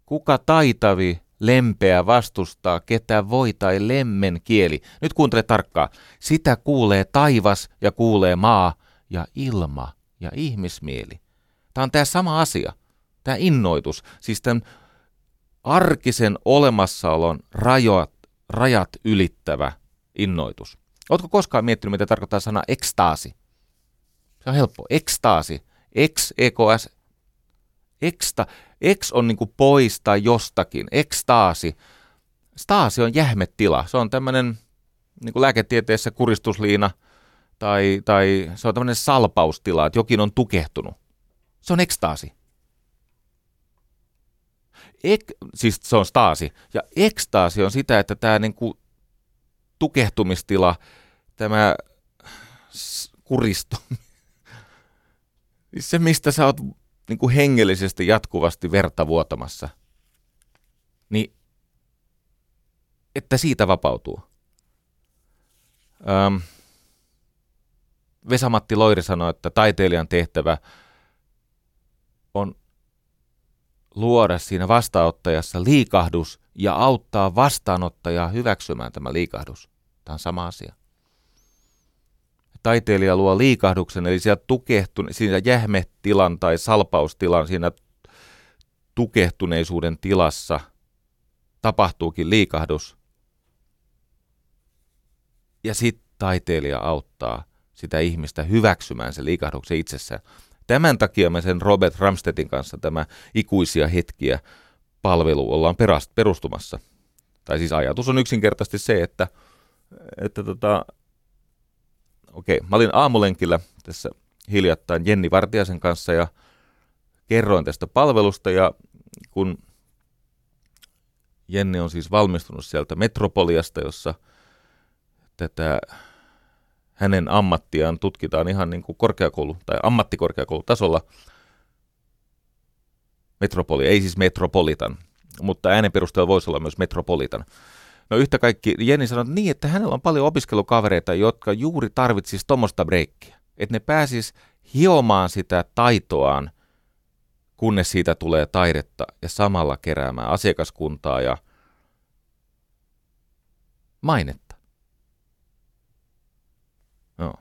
Kuka taitavi, lempeä vastustaa, ketä voi tai lemmen kieli. Nyt kuuntele tarkkaa. Sitä kuulee taivas ja kuulee maa ja ilma ja ihmismieli. Tämä on tämä sama asia. Tämä innoitus, siis tämän arkisen olemassaolon rajat, rajat ylittävä innoitus. Oletko koskaan miettinyt, mitä tarkoittaa sana ekstaasi? Se on helppo. Ekstaasi. Ex, EKS. Eksta. Ex on niinku pois tai jostakin. Ekstaasi. Staasi on jähmetila. Se on tämmöinen niin kuin lääketieteessä kuristusliina tai, tai se on tämmöinen salpaustila, että jokin on tukehtunut. Se on ekstaasi ek, siis se on staasi, ja ekstaasi on sitä, että tämä niinku tukehtumistila, tämä kuristo, se mistä sä oot niinku hengellisesti jatkuvasti verta vuotamassa, niin että siitä vapautuu. Öm, Vesamatti Loiri sanoi, että taiteilijan tehtävä on luoda siinä vastaanottajassa liikahdus ja auttaa vastaanottajaa hyväksymään tämä liikahdus. Tämä on sama asia. Taiteilija luo liikahduksen, eli siellä tukehtun, siinä jähmetilan tai salpaustilan, siinä tukehtuneisuuden tilassa tapahtuukin liikahdus. Ja sitten taiteilija auttaa sitä ihmistä hyväksymään se liikahduksen itsessään. Tämän takia me sen Robert Ramstedin kanssa tämä ikuisia hetkiä palvelu ollaan perustumassa. Tai siis ajatus on yksinkertaisesti se, että, että tota, okei, okay, mä olin aamulenkillä tässä hiljattain Jenni Vartiasen kanssa ja kerroin tästä palvelusta ja kun Jenni on siis valmistunut sieltä Metropoliasta, jossa tätä hänen ammattiaan tutkitaan ihan niin kuin korkeakoulu- tai ammattikorkeakoulutasolla. Metropoli, ei siis metropolitan, mutta äänen perusteella voisi olla myös metropolitan. No yhtä kaikki, Jenni sanoi että niin, että hänellä on paljon opiskelukavereita, jotka juuri tarvitsisi tuommoista breikkiä. Että ne pääsis hiomaan sitä taitoaan, kunnes siitä tulee taidetta ja samalla keräämään asiakaskuntaa ja mainetta. No.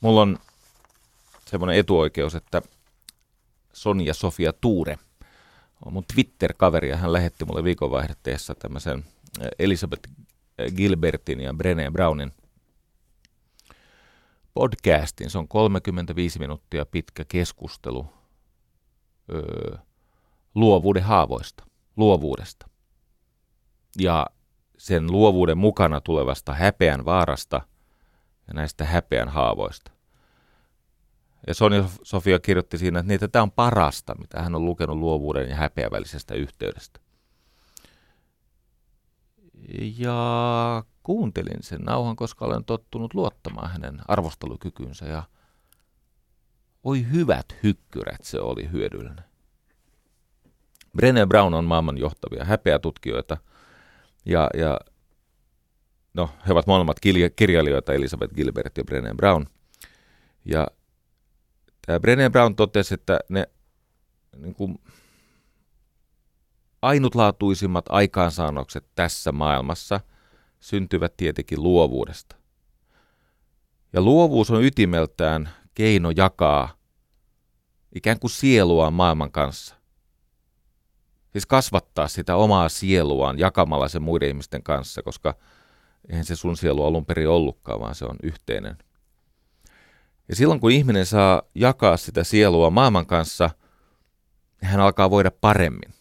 Mulla on semmoinen etuoikeus, että Sonja Sofia Tuure on mun Twitter-kaveri ja hän lähetti mulle viikonvaihdetteessa tämmöisen Elisabeth Gilbertin ja Brené Brownin podcastin. Se on 35 minuuttia pitkä keskustelu öö, luovuuden haavoista, luovuudesta. Ja sen luovuuden mukana tulevasta häpeän vaarasta ja näistä häpeän haavoista. Ja Sonja Sofia kirjoitti siinä, että niitä tämä on parasta, mitä hän on lukenut luovuuden ja häpeän välisestä yhteydestä. Ja kuuntelin sen nauhan, koska olen tottunut luottamaan hänen arvostelukykynsä ja oi hyvät hykkyrät se oli hyödyllinen. Brené Brown on maailman johtavia häpeätutkijoita ja, ja no, he ovat molemmat kirjailijoita, Elisabeth Gilbert ja Brené Brown. Ja tämä Brené Brown totesi, että ne niin kuin, ainutlaatuisimmat aikaansaannokset tässä maailmassa syntyvät tietenkin luovuudesta. Ja luovuus on ytimeltään keino jakaa ikään kuin sielua maailman kanssa. Siis kasvattaa sitä omaa sieluaan jakamalla sen muiden ihmisten kanssa, koska eihän se sun sielu alun perin ollutkaan, vaan se on yhteinen. Ja silloin kun ihminen saa jakaa sitä sielua maailman kanssa, hän alkaa voida paremmin.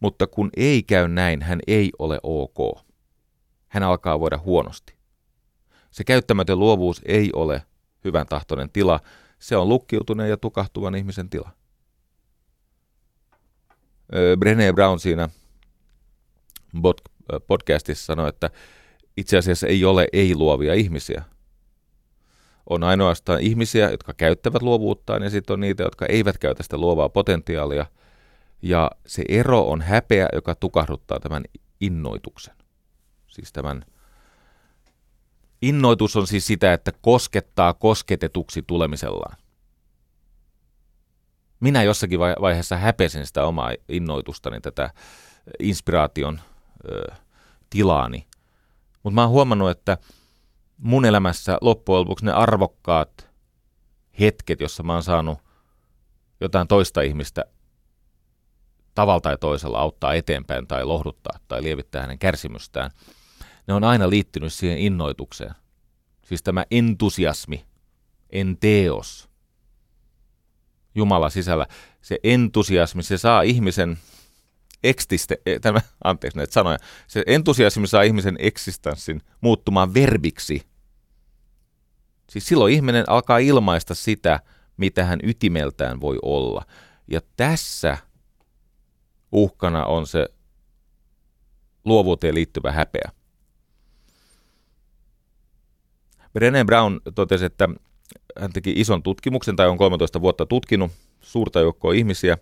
Mutta kun ei käy näin, hän ei ole ok. Hän alkaa voida huonosti. Se käyttämätön luovuus ei ole hyvän tahtoinen tila, se on lukkiutuneen ja tukahtuvan ihmisen tila. Brené Brown siinä podcastissa sanoi, että itse asiassa ei ole ei-luovia ihmisiä. On ainoastaan ihmisiä, jotka käyttävät luovuuttaan, ja sitten on niitä, jotka eivät käytä sitä luovaa potentiaalia – ja se ero on häpeä, joka tukahduttaa tämän innoituksen. Siis tämän innoitus on siis sitä, että koskettaa kosketetuksi tulemisellaan. Minä jossakin vaiheessa häpesin sitä omaa innoitustani, tätä inspiraation ö, tilaani. Mutta mä oon huomannut, että mun elämässä loppujen lopuksi ne arvokkaat hetket, jossa mä oon saanut jotain toista ihmistä tavalla tai toisella auttaa eteenpäin tai lohduttaa tai lievittää hänen kärsimystään, ne on aina liittynyt siihen innoitukseen. Siis tämä entusiasmi, enteos, Jumala sisällä, se entusiasmi, se saa ihmisen eksiste, eh, tämä, anteeksi näitä sanoja, se entusiasmi saa ihmisen eksistanssin muuttumaan verbiksi. Siis silloin ihminen alkaa ilmaista sitä, mitä hän ytimeltään voi olla. Ja tässä uhkana on se luovuuteen liittyvä häpeä. Brené Brown totesi, että hän teki ison tutkimuksen tai on 13 vuotta tutkinut suurta joukkoa ihmisiä.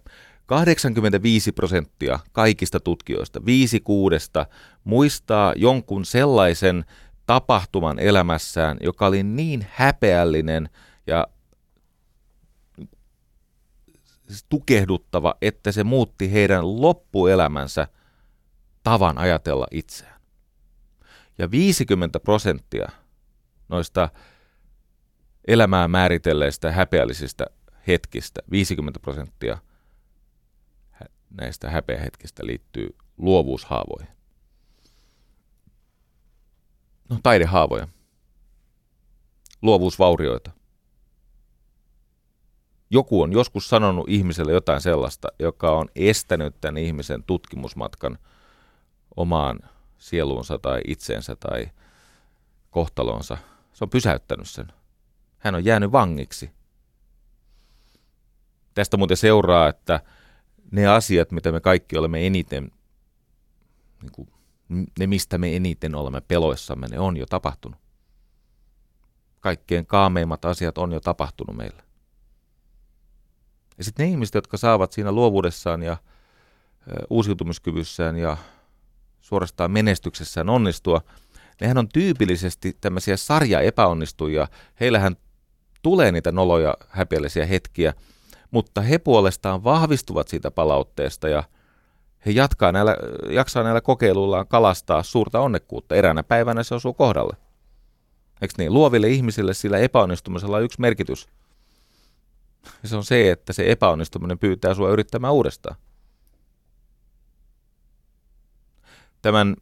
85 prosenttia kaikista tutkijoista, viisi kuudesta, muistaa jonkun sellaisen tapahtuman elämässään, joka oli niin häpeällinen ja tukehduttava, että se muutti heidän loppuelämänsä tavan ajatella itseään. Ja 50 prosenttia noista elämää määritelleistä häpeällisistä hetkistä, 50 prosenttia näistä häpeähetkistä liittyy luovuushaavoihin. No, taidehaavoja. Luovuusvaurioita joku on joskus sanonut ihmiselle jotain sellaista, joka on estänyt tämän ihmisen tutkimusmatkan omaan sieluunsa tai itseensä tai kohtalonsa. Se on pysäyttänyt sen. Hän on jäänyt vangiksi. Tästä muuten seuraa, että ne asiat, mitä me kaikki olemme eniten, niin kuin, ne mistä me eniten olemme peloissamme, ne on jo tapahtunut. Kaikkein kaameimmat asiat on jo tapahtunut meillä. Ja sitten ne ihmiset, jotka saavat siinä luovuudessaan ja uusiutumiskyvyssään ja suorastaan menestyksessään onnistua, nehän on tyypillisesti tämmöisiä sarja epäonnistujia. Heillähän tulee niitä noloja, häpeällisiä hetkiä, mutta he puolestaan vahvistuvat siitä palautteesta ja he jatkaa näillä, jaksaa näillä kokeiluillaan kalastaa suurta onnekkuutta. Eräänä päivänä se osuu kohdalle. Eikö niin? Luoville ihmisille sillä epäonnistumisella on yksi merkitys. Se on se, että se epäonnistuminen pyytää sinua yrittämään uudestaan. Tämän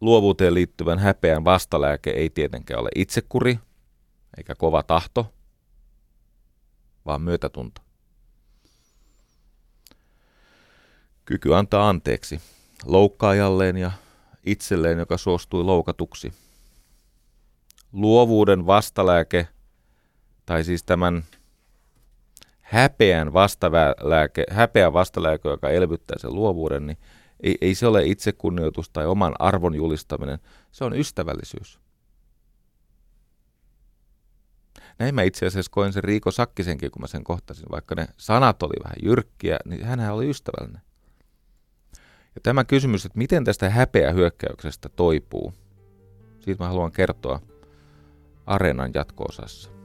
luovuuteen liittyvän häpeän vastalääke ei tietenkään ole itsekuri eikä kova tahto, vaan myötätunto. Kyky antaa anteeksi loukkaajalleen ja itselleen, joka suostui loukatuksi. Luovuuden vastalääke, tai siis tämän häpeän vastalääke, häpeän vastalääke, joka elvyttää sen luovuuden, niin ei, ei se ole itsekunnioitus tai oman arvon julistaminen, se on ystävällisyys. Näin mä itse asiassa koin sen Riiko Sakkisenkin, kun mä sen kohtasin. Vaikka ne sanat oli vähän jyrkkiä, niin hän oli ystävällinen. Ja tämä kysymys, että miten tästä häpeä hyökkäyksestä toipuu, siitä mä haluan kertoa Areenan jatko-osassa.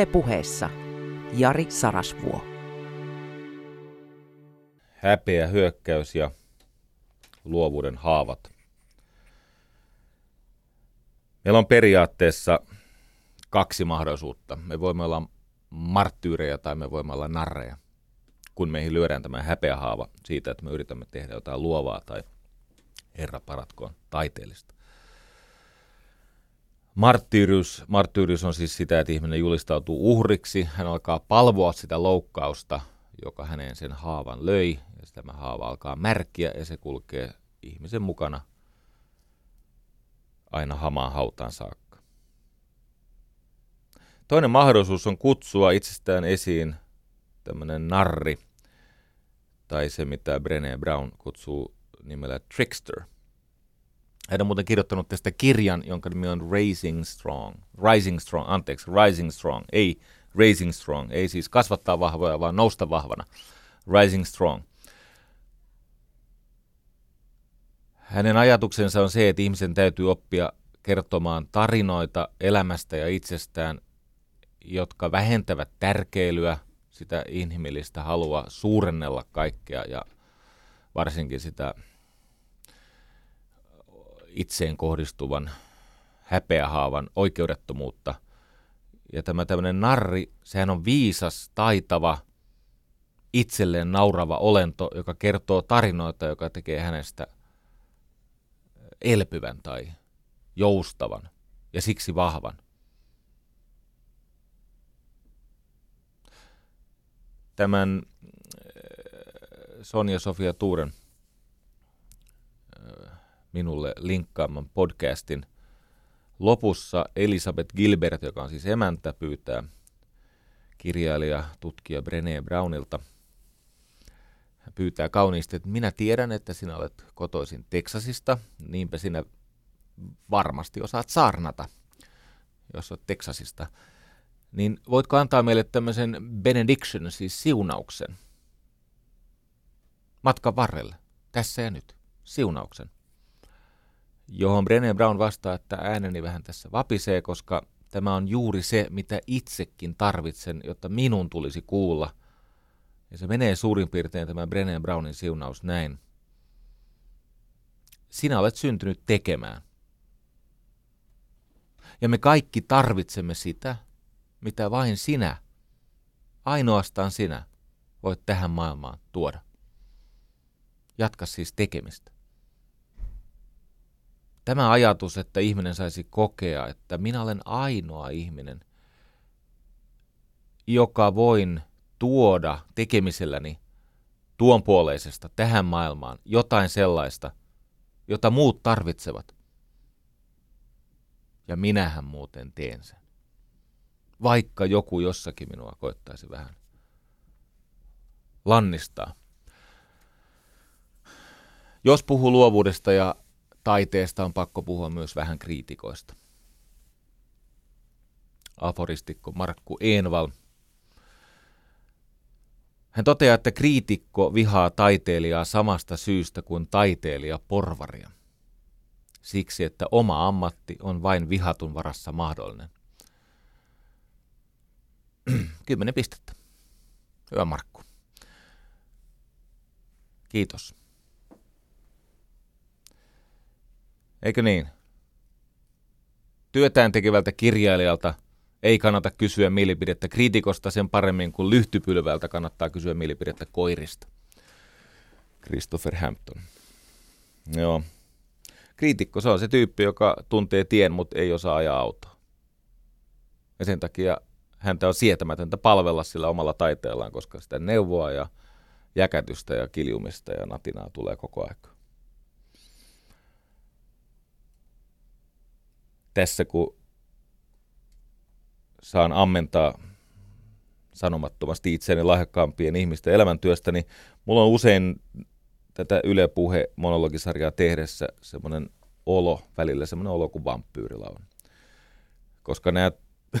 Yle puheessa Jari Sarasvuo.
Häpeä, hyökkäys ja luovuuden haavat. Meillä on periaatteessa kaksi mahdollisuutta. Me voimme olla marttyyrejä tai me voimme olla narreja, kun meihin lyödään tämä häpeähaava siitä, että me yritämme tehdä jotain luovaa tai herra paratkoon taiteellista. Marttyyrys, marttyyrys on siis sitä, että ihminen julistautuu uhriksi, hän alkaa palvoa sitä loukkausta, joka häneen sen haavan löi, ja tämä haava alkaa märkiä ja se kulkee ihmisen mukana aina hamaan hautaan saakka. Toinen mahdollisuus on kutsua itsestään esiin tämmöinen narri, tai se mitä Brené Brown kutsuu nimellä trickster – hän on muuten kirjoittanut tästä kirjan, jonka nimi on Raising Strong. Rising Strong, anteeksi, Rising Strong, ei Raising Strong, ei siis kasvattaa vahvoja, vaan nousta vahvana. Rising Strong. Hänen ajatuksensa on se, että ihmisen täytyy oppia kertomaan tarinoita elämästä ja itsestään, jotka vähentävät tärkeilyä, sitä inhimillistä halua suurennella kaikkea ja varsinkin sitä itseen kohdistuvan häpeähaavan oikeudettomuutta. Ja tämä tämmöinen narri, sehän on viisas, taitava, itselleen naurava olento, joka kertoo tarinoita, joka tekee hänestä elpyvän tai joustavan ja siksi vahvan. Tämän Sonja Sofia Tuuren minulle linkkaaman podcastin lopussa Elisabeth Gilbert, joka on siis emäntä, pyytää kirjailija, tutkija Brené Brownilta. Hän pyytää kauniisti, että minä tiedän, että sinä olet kotoisin Teksasista, niinpä sinä varmasti osaat saarnata, jos olet Teksasista. Niin voitko antaa meille tämmöisen benediction, siis siunauksen, matkan varrelle, tässä ja nyt, siunauksen johon Brené Brown vastaa, että ääneni vähän tässä vapisee, koska tämä on juuri se, mitä itsekin tarvitsen, jotta minun tulisi kuulla. Ja se menee suurin piirtein tämä Brené Brownin siunaus näin. Sinä olet syntynyt tekemään. Ja me kaikki tarvitsemme sitä, mitä vain sinä, ainoastaan sinä, voit tähän maailmaan tuoda. Jatka siis tekemistä. Tämä ajatus, että ihminen saisi kokea, että minä olen ainoa ihminen, joka voin tuoda tekemiselläni tuon puoleisesta tähän maailmaan jotain sellaista, jota muut tarvitsevat. Ja minähän muuten teen sen. Vaikka joku jossakin minua koettaisi vähän lannistaa. Jos puhuu luovuudesta ja taiteesta, on pakko puhua myös vähän kriitikoista. Aforistikko Markku Enval. Hän toteaa, että kriitikko vihaa taiteilijaa samasta syystä kuin taiteilija porvaria. Siksi, että oma ammatti on vain vihatun varassa mahdollinen. Kymmenen pistettä. Hyvä Markku. Kiitos. Eikö niin? Työtään tekevältä kirjailijalta ei kannata kysyä mielipidettä kriitikosta sen paremmin kuin lyhtypylvältä kannattaa kysyä mielipidettä koirista. Christopher Hampton. Joo. Kriitikko, se on se tyyppi, joka tuntee tien, mutta ei osaa ajaa autoa. Ja sen takia häntä on sietämätöntä palvella sillä omalla taiteellaan, koska sitä neuvoa ja jäkätystä ja kiljumista ja natinaa tulee koko aika. Tässä kun saan ammentaa sanomattomasti itseäni lahjakkaampien ihmisten elämäntyöstä, niin mulla on usein tätä Yle Puhe monologisarjaa tehdessä semmoinen olo, välillä semmoinen olo kuin vampyyrillä on. Koska nämä,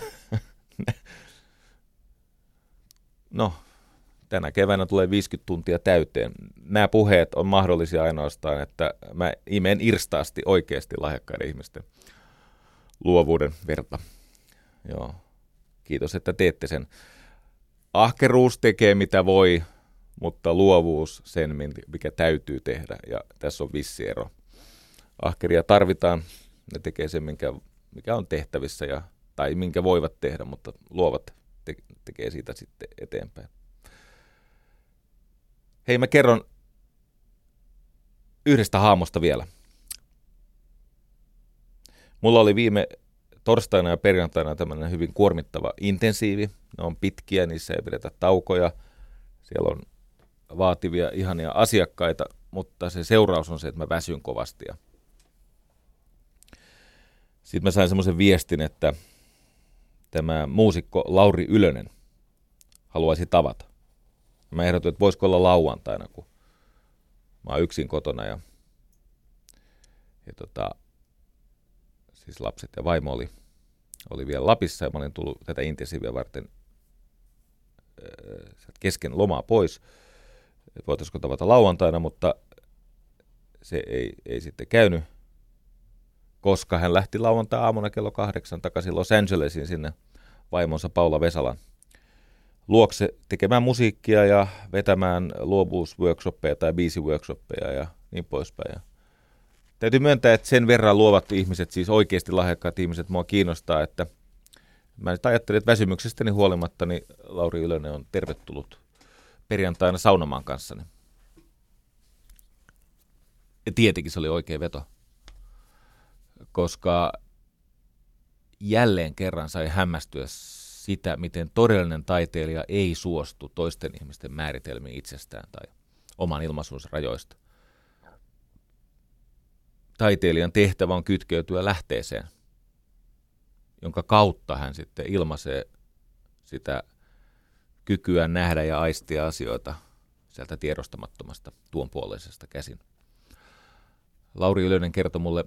no, tänä keväänä tulee 50 tuntia täyteen. Nämä puheet on mahdollisia ainoastaan, että mä imen irstaasti oikeasti lahjakkaiden ihmisten luovuuden verta. Joo. Kiitos, että teette sen. Ahkeruus tekee mitä voi, mutta luovuus sen, mikä täytyy tehdä. Ja tässä on vissi ero. Ahkeria tarvitaan, ne tekee sen, minkä, mikä on tehtävissä ja, tai minkä voivat tehdä, mutta luovat te, tekee siitä sitten eteenpäin. Hei, mä kerron yhdestä haamosta vielä. Mulla oli viime torstaina ja perjantaina tämmöinen hyvin kuormittava intensiivi. Ne on pitkiä, niissä ei pidetä taukoja. Siellä on vaativia, ihania asiakkaita, mutta se seuraus on se, että mä väsyn kovasti. Sitten mä sain semmoisen viestin, että tämä muusikko Lauri Ylönen haluaisi tavata. Mä ehdotin, että voisiko olla lauantaina, kun mä oon yksin kotona ja, ja tota, siis lapset ja vaimo oli, oli vielä Lapissa ja mä olin tullut tätä intensiiviä varten äh, kesken lomaa pois, voitaisiko tavata lauantaina, mutta se ei, ei sitten käynyt, koska hän lähti lauantai aamuna kello kahdeksan takaisin Los Angelesiin sinne vaimonsa Paula Vesalan luokse tekemään musiikkia ja vetämään luovuusworkshoppeja tai biisiworkshoppeja ja niin poispäin. Ja täytyy myöntää, että sen verran luovat ihmiset, siis oikeasti lahjakkaat ihmiset, mua kiinnostaa, että mä nyt ajattelin, että väsymyksestäni huolimatta, niin Lauri Ylönen on tervetullut perjantaina saunomaan kanssani. Ja tietenkin se oli oikea veto, koska jälleen kerran sai hämmästyä sitä, miten todellinen taiteilija ei suostu toisten ihmisten määritelmiin itsestään tai oman ilmaisunsa rajoista. Taiteilijan tehtävä on kytkeytyä lähteeseen, jonka kautta hän sitten ilmaisee sitä kykyä nähdä ja aistia asioita sieltä tiedostamattomasta tuonpuoleisesta käsin. Lauri Ylönen kertoi mulle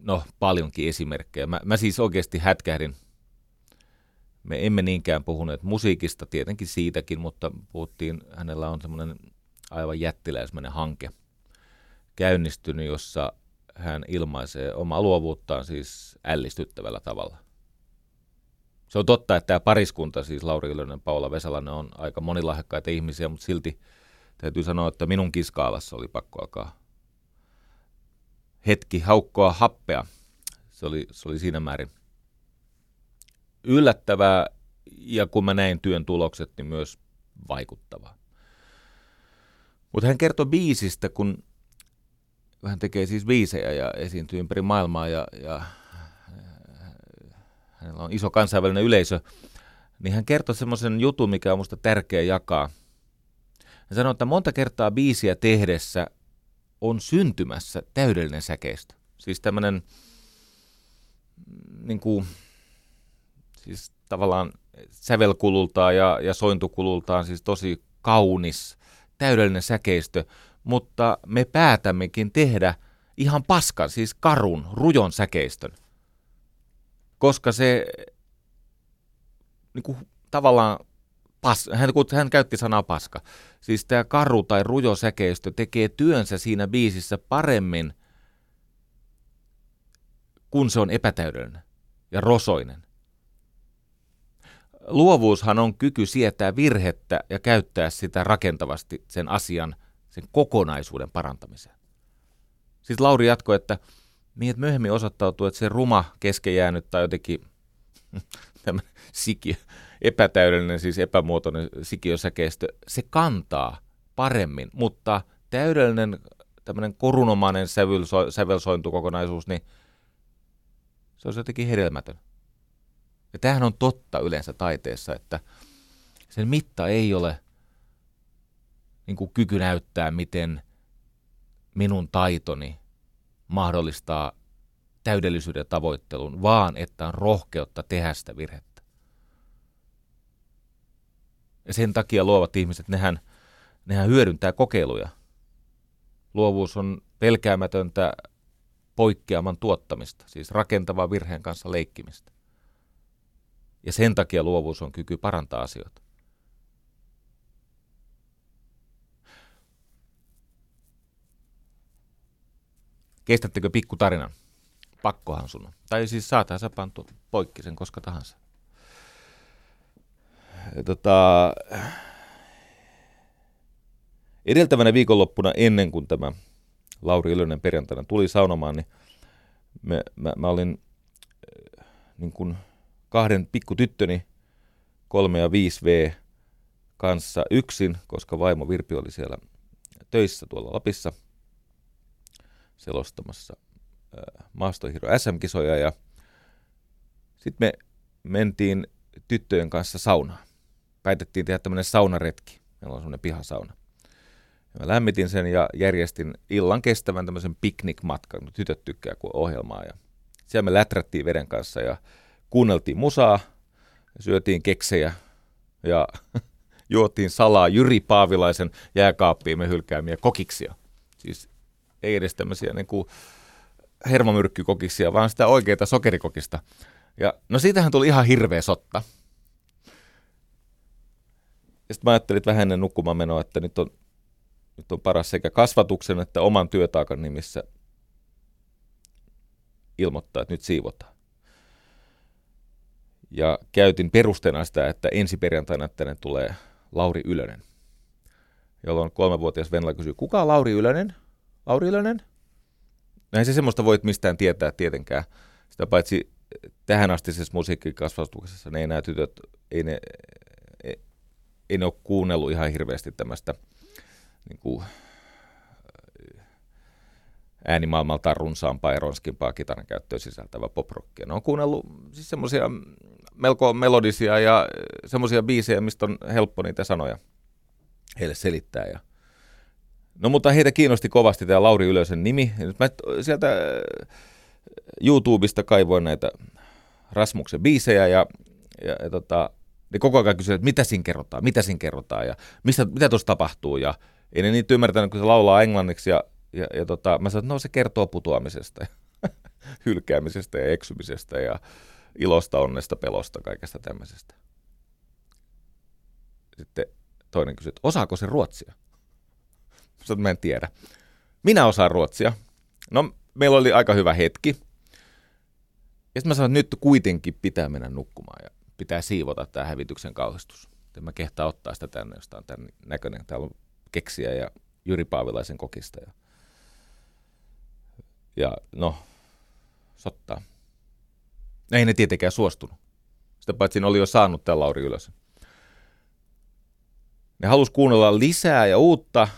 no, paljonkin esimerkkejä. Mä, mä siis oikeasti hätkähdin me emme niinkään puhuneet musiikista, tietenkin siitäkin, mutta puhuttiin, hänellä on semmoinen aivan jättiläismäinen hanke käynnistynyt, jossa hän ilmaisee omaa luovuuttaan siis ällistyttävällä tavalla. Se on totta, että tämä pariskunta, siis Lauri Ylönen, Paula Vesalainen, on aika monilahjakkaita ihmisiä, mutta silti täytyy sanoa, että minun kiskaalassa oli pakko alkaa hetki haukkoa happea. Se oli, se oli siinä määrin yllättävää ja kun mä näin työn tulokset, niin myös vaikuttavaa. Mutta hän kertoi biisistä, kun, hän tekee siis biisejä ja esiintyy ympäri maailmaa ja, ja hänellä on iso kansainvälinen yleisö, niin hän kertoi semmoisen jutun, mikä on musta tärkeä jakaa. Hän sanoi, että monta kertaa biisiä tehdessä on syntymässä täydellinen säkeistö. Siis tämmöinen mm, niin kuin, siis tavallaan sävelkulultaan ja, ja sointukulultaan siis tosi kaunis, täydellinen säkeistö, mutta me päätämmekin tehdä ihan paskan, siis karun, rujon säkeistön. Koska se niin kuin, tavallaan, pas, hän, hän käytti sanaa paska, siis tämä karu tai rujo säkeistö tekee työnsä siinä biisissä paremmin, kun se on epätäydellinen ja rosoinen. Luovuushan on kyky sietää virhettä ja käyttää sitä rakentavasti sen asian, sen kokonaisuuden parantamiseen. Siis Lauri jatkoi, että niin, että myöhemmin osoittautuu, että se ruma kesken jäänyt tai jotenkin tämä siki, epätäydellinen, siis epämuotoinen sikiösäkeistö, se kantaa paremmin, mutta täydellinen tämmöinen korunomainen sävelsointukokonaisuus, niin se on jotenkin hedelmätön. Ja tämähän on totta yleensä taiteessa, että sen mitta ei ole niin kuin kyky näyttää, miten minun taitoni mahdollistaa täydellisyyden tavoittelun, vaan että on rohkeutta tehdä sitä virhettä. Ja sen takia luovat ihmiset, nehän, nehän hyödyntää kokeiluja. Luovuus on pelkäämätöntä poikkeaman tuottamista, siis rakentavaa virheen kanssa leikkimistä. Ja sen takia luovuus on kyky parantaa asioita. Kestättekö pikku tarinan? Pakkohan sun on. Tai siis saattaa sä pantu poikki sen koska tahansa. Tota, edeltävänä viikonloppuna ennen kuin tämä Lauri Ilönen perjantaina tuli saunomaan, niin me, mä, mä olin äh, niin kuin kahden pikkutyttöni, 3 ja 5V, kanssa yksin, koska vaimo Virpi oli siellä töissä tuolla Lapissa selostamassa Maastohiro SM-kisoja ja sitten me mentiin tyttöjen kanssa saunaan. Päätettiin tehdä tämmöinen saunaretki. Meillä on semmoinen pihasauna. Ja mä lämmitin sen ja järjestin illan kestävän tämmöisen piknikmatkan, tytöt tykkää kuin ohjelmaa. Ja siellä me läträttiin veden kanssa ja kuunneltiin musaa, syötiin keksejä ja juotiin salaa Jyri Paavilaisen jääkaappiin me hylkäämiä kokiksia. Siis ei edes tämmöisiä niin kuin hermomyrkkykokiksia, vaan sitä oikeita sokerikokista. Ja no siitähän tuli ihan hirveä sotta. Ja sitten mä ajattelin että vähän ennen nukkumaan menoa, että nyt on nyt on paras sekä kasvatuksen että oman työtaakan nimissä ilmoittaa, että nyt siivotaan. Ja käytin perusteena sitä, että ensi perjantaina tänne tulee Lauri Ylönen, jolloin kolmevuotias Venla kysyy, kuka on Lauri Ylönen? No ei se semmoista voit mistään tietää tietenkään. Sitä paitsi tähän astisessa musiikkikasvatuksessa ne ei nämä tytöt, ei ne, ei, ei ne ole kuunnellut ihan hirveästi tämmöistä – niin kuin, äänimaailmaltaan runsaampaa ja ronskimpaa kitaran käyttöä sisältävä poprockia. Ne on kuunnellut siis semmoisia melko melodisia ja semmoisia biisejä, mistä on helppo niitä sanoja heille selittää. Ja no mutta heitä kiinnosti kovasti tämä Lauri Ylösen nimi. Nyt mä sieltä YouTubesta kaivoin näitä Rasmuksen biisejä ja, ja, ja tota, ne koko ajan kysyivät, että mitä siinä kerrotaan, mitä siinä kerrotaan ja mistä, mitä tuossa tapahtuu ja ei ne niitä ymmärtänyt, kun se laulaa englanniksi ja, ja, ja tota, mä sanoin, että no se kertoo putoamisesta hylkäämisestä ja eksymisestä ja ilosta, onnesta, pelosta, kaikesta tämmöisestä. Sitten toinen kysyi, että osaako se ruotsia? Sanoin, mä en tiedä. Minä osaan ruotsia. No, meillä oli aika hyvä hetki. Ja sitten mä sanoin, että nyt kuitenkin pitää mennä nukkumaan ja pitää siivota tämä hävityksen kauhistus. En mä kehtaa ottaa sitä tänne, josta on tämän näköinen. Täällä on keksiä ja Jyri Paavilaisen kokista. Ja, ja no, sottaa. Ei ne tietenkään suostunut. Sitä paitsi ne oli jo saanut tämän Lauri ylös. Ne halus kuunnella lisää ja uutta,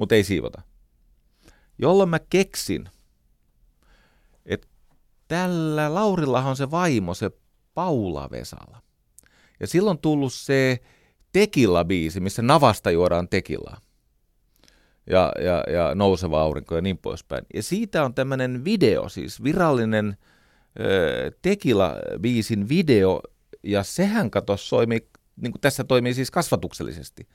mutta ei siivota. jolloin mä keksin, että tällä Laurillahan on se vaimo, se Paula Vesala. Ja silloin tullut se Tekilla-biisi, missä navasta juodaan tekilaa. Ja, ja, ja nouseva aurinko ja niin poispäin. Ja siitä on tämmöinen video, siis virallinen ö, Tekila-biisin video, ja sehän kato soimi, niin kuin tässä toimii siis kasvatuksellisesti.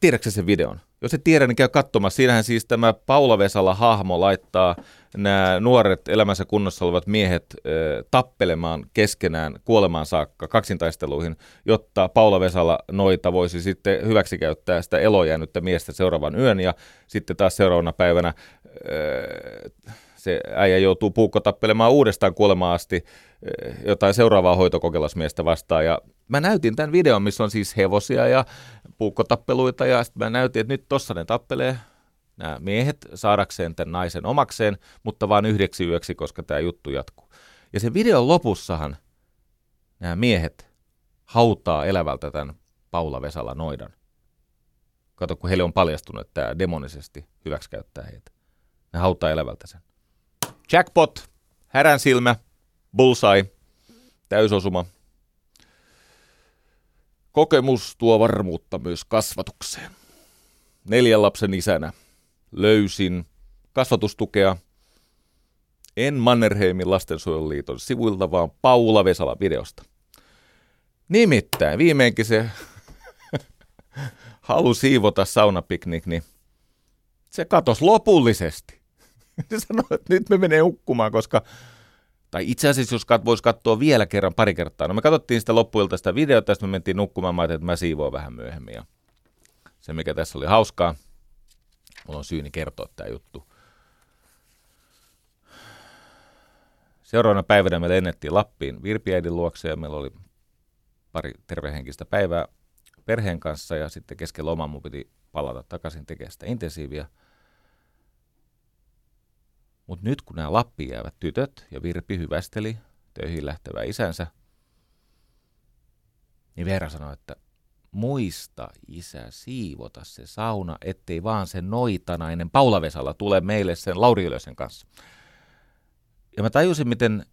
Tiedätkö sen videon? Jos et tiedä, niin käy katsomassa. Siinähän siis tämä Paula Vesala hahmo laittaa nämä nuoret elämänsä kunnossa olevat miehet äh, tappelemaan keskenään kuolemaan saakka kaksintaisteluihin, jotta Paula Vesala noita voisi sitten hyväksikäyttää sitä elojäänyttä miestä seuraavan yön ja sitten taas seuraavana päivänä äh, se äijä joutuu puukko tappelemaan uudestaan kuolemaan asti jotain seuraavaa hoitokokeilasmiestä vastaan ja mä näytin tämän videon, missä on siis hevosia ja puukkotappeluita ja sitten mä näytin, että nyt tossa ne tappelee nämä miehet saadakseen tämän naisen omakseen, mutta vain yhdeksi yöksi, koska tämä juttu jatkuu. Ja sen videon lopussahan nämä miehet hautaa elävältä tämän Paula Vesala noidan. Kato, kun heille on paljastunut, että tämä demonisesti hyväksikäyttää heitä. Ne hautaa elävältä sen. Jackpot, härän silmä, bullseye, täysosuma, Kokemus tuo varmuutta myös kasvatukseen. Neljän lapsen isänä löysin kasvatustukea en Mannerheimin lastensuojeluliiton sivuilta, vaan Paula Vesala videosta. Nimittäin viimeinkin se halu siivota saunapiknik, niin se katosi lopullisesti. Se sanoi, että nyt me menee hukkumaan, koska tai itse asiassa, jos kat, voisi katsoa vielä kerran pari kertaa. No me katsottiin sitä loppuilta sitä videota, sitten me mentiin nukkumaan. Mä että mä siivoon vähän myöhemmin. Ja se, mikä tässä oli hauskaa, mulla on syyni kertoa tämä juttu. Seuraavana päivänä me lennettiin Lappiin Virpiäidin luokse ja meillä oli pari tervehenkistä päivää perheen kanssa ja sitten kesken loman mun piti palata takaisin tekemään sitä intensiiviä. Mutta nyt kun nämä Lappiin jäävät tytöt ja Virpi hyvästeli töihin lähtevää isänsä, niin Veera sanoi, että muista isä siivota se sauna, ettei vaan se noitanainen Paula Vesala tule meille sen Lauri Ylösen kanssa. Ja mä tajusin, miten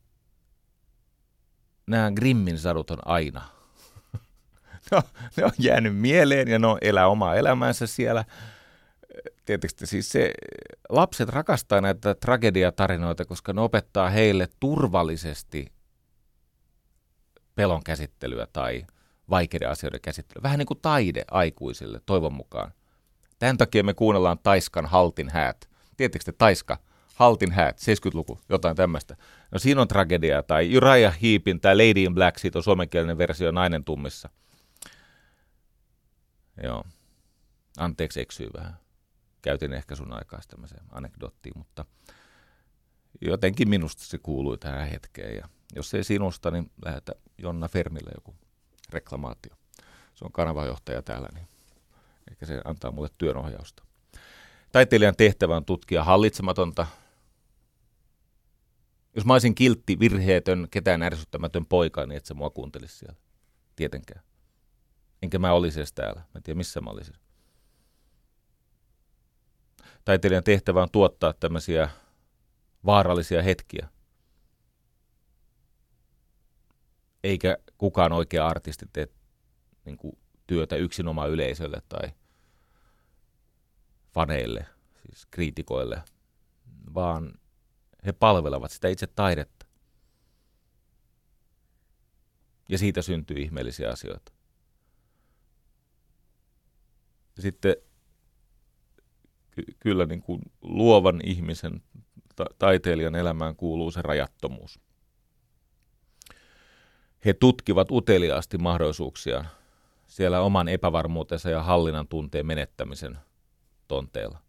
nämä Grimmin sadut on aina. no, ne on jäänyt mieleen ja ne on elää omaa elämäänsä siellä – tietysti siis se, lapset rakastaa näitä tragediatarinoita, koska ne opettaa heille turvallisesti pelon käsittelyä tai vaikeiden asioiden käsittelyä. Vähän niin kuin taide aikuisille, toivon mukaan. Tämän takia me kuunnellaan Taiskan Haltin häät. Tiedättekö te Taiska? Haltin häät, 70-luku, jotain tämmöistä. No siinä on tragedia, tai Uriah Heepin tai Lady in Black, siitä on suomenkielinen versio Nainen tummissa. Joo. Anteeksi, eksyy vähän käytin ehkä sun aikaa tämmöiseen anekdottiin, mutta jotenkin minusta se kuului tähän hetkeen. Ja jos ei sinusta, niin lähetä Jonna Fermille joku reklamaatio. Se on kanavajohtaja täällä, niin ehkä se antaa mulle työnohjausta. Taiteilijan tehtävä on tutkia hallitsematonta. Jos mä olisin kiltti, virheetön, ketään ärsyttämätön poika, niin et sä mua kuuntelisi siellä. Tietenkään. Enkä mä olisi edes täällä. Mä en tiedä, missä mä olisin taiteilijan tehtävä on tuottaa tämmöisiä vaarallisia hetkiä. Eikä kukaan oikea artisti tee niin kuin, työtä yksinomaan yleisölle tai faneille, siis kriitikoille, vaan he palvelevat sitä itse taidetta. Ja siitä syntyy ihmeellisiä asioita. Sitten ky- kyllä niin kuin luovan ihmisen, ta- taiteilijan elämään kuuluu se rajattomuus. He tutkivat uteliaasti mahdollisuuksia siellä oman epävarmuutensa ja hallinnan tunteen menettämisen tonteella.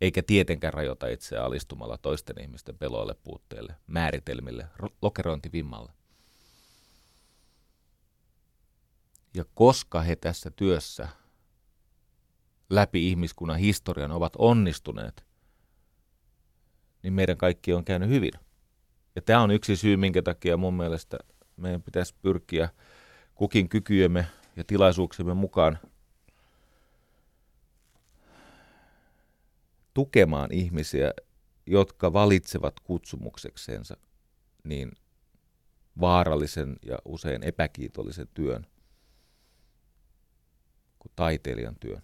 Eikä tietenkään rajoita itseään alistumalla toisten ihmisten peloille, puutteille, määritelmille, lokerointivimmalle. Ja koska he tässä työssä läpi ihmiskunnan historian ovat onnistuneet, niin meidän kaikki on käynyt hyvin. Ja tämä on yksi syy, minkä takia mun mielestä meidän pitäisi pyrkiä kukin kykyjemme ja tilaisuuksiemme mukaan tukemaan ihmisiä, jotka valitsevat kutsumuksekseensa niin vaarallisen ja usein epäkiitollisen työn kuin taiteilijan työn.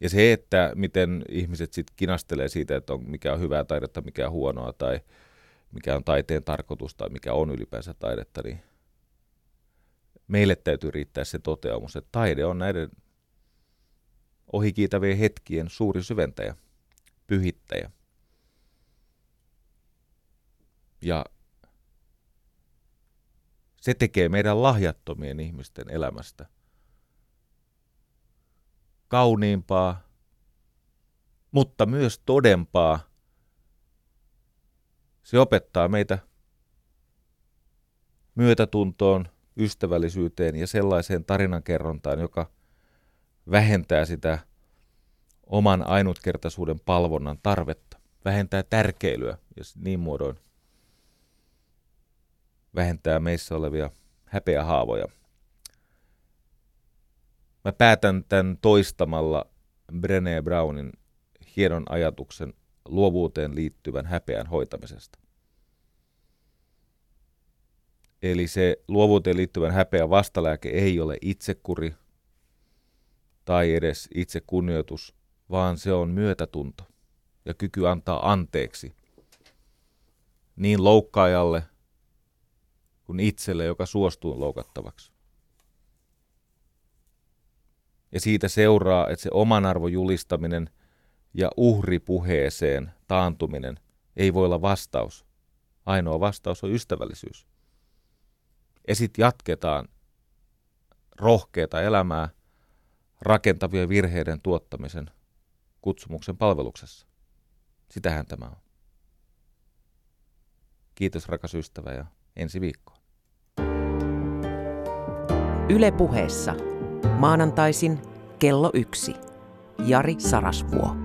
Ja se, että miten ihmiset sitten kinastelee siitä, että on, mikä on hyvää taidetta, mikä on huonoa tai mikä on taiteen tarkoitus tai mikä on ylipäänsä taidetta, niin meille täytyy riittää se toteamus, että taide on näiden ohikiitävien hetkien suuri syventäjä, pyhittäjä. Ja se tekee meidän lahjattomien ihmisten elämästä kauniimpaa, mutta myös todempaa. Se opettaa meitä myötätuntoon, ystävällisyyteen ja sellaiseen tarinankerrontaan, joka vähentää sitä oman ainutkertaisuuden palvonnan tarvetta, vähentää tärkeilyä ja niin muodoin vähentää meissä olevia häpeähaavoja. Mä päätän tämän toistamalla Brené Brownin hienon ajatuksen luovuuteen liittyvän häpeän hoitamisesta. Eli se luovuuteen liittyvän häpeän vastalääke ei ole itsekuri tai edes itsekunnioitus, vaan se on myötätunto ja kyky antaa anteeksi niin loukkaajalle kuin itselle, joka suostuu loukattavaksi. Ja siitä seuraa, että se oman arvon julistaminen ja uhripuheeseen taantuminen ei voi olla vastaus. Ainoa vastaus on ystävällisyys. Ja sitten jatketaan rohkeata elämää rakentavien virheiden tuottamisen kutsumuksen palveluksessa. Sitähän tämä on. Kiitos rakas ystävä ja ensi viikkoon.
Yle puheessa. Maanantaisin kello yksi. Jari Sarasvuo.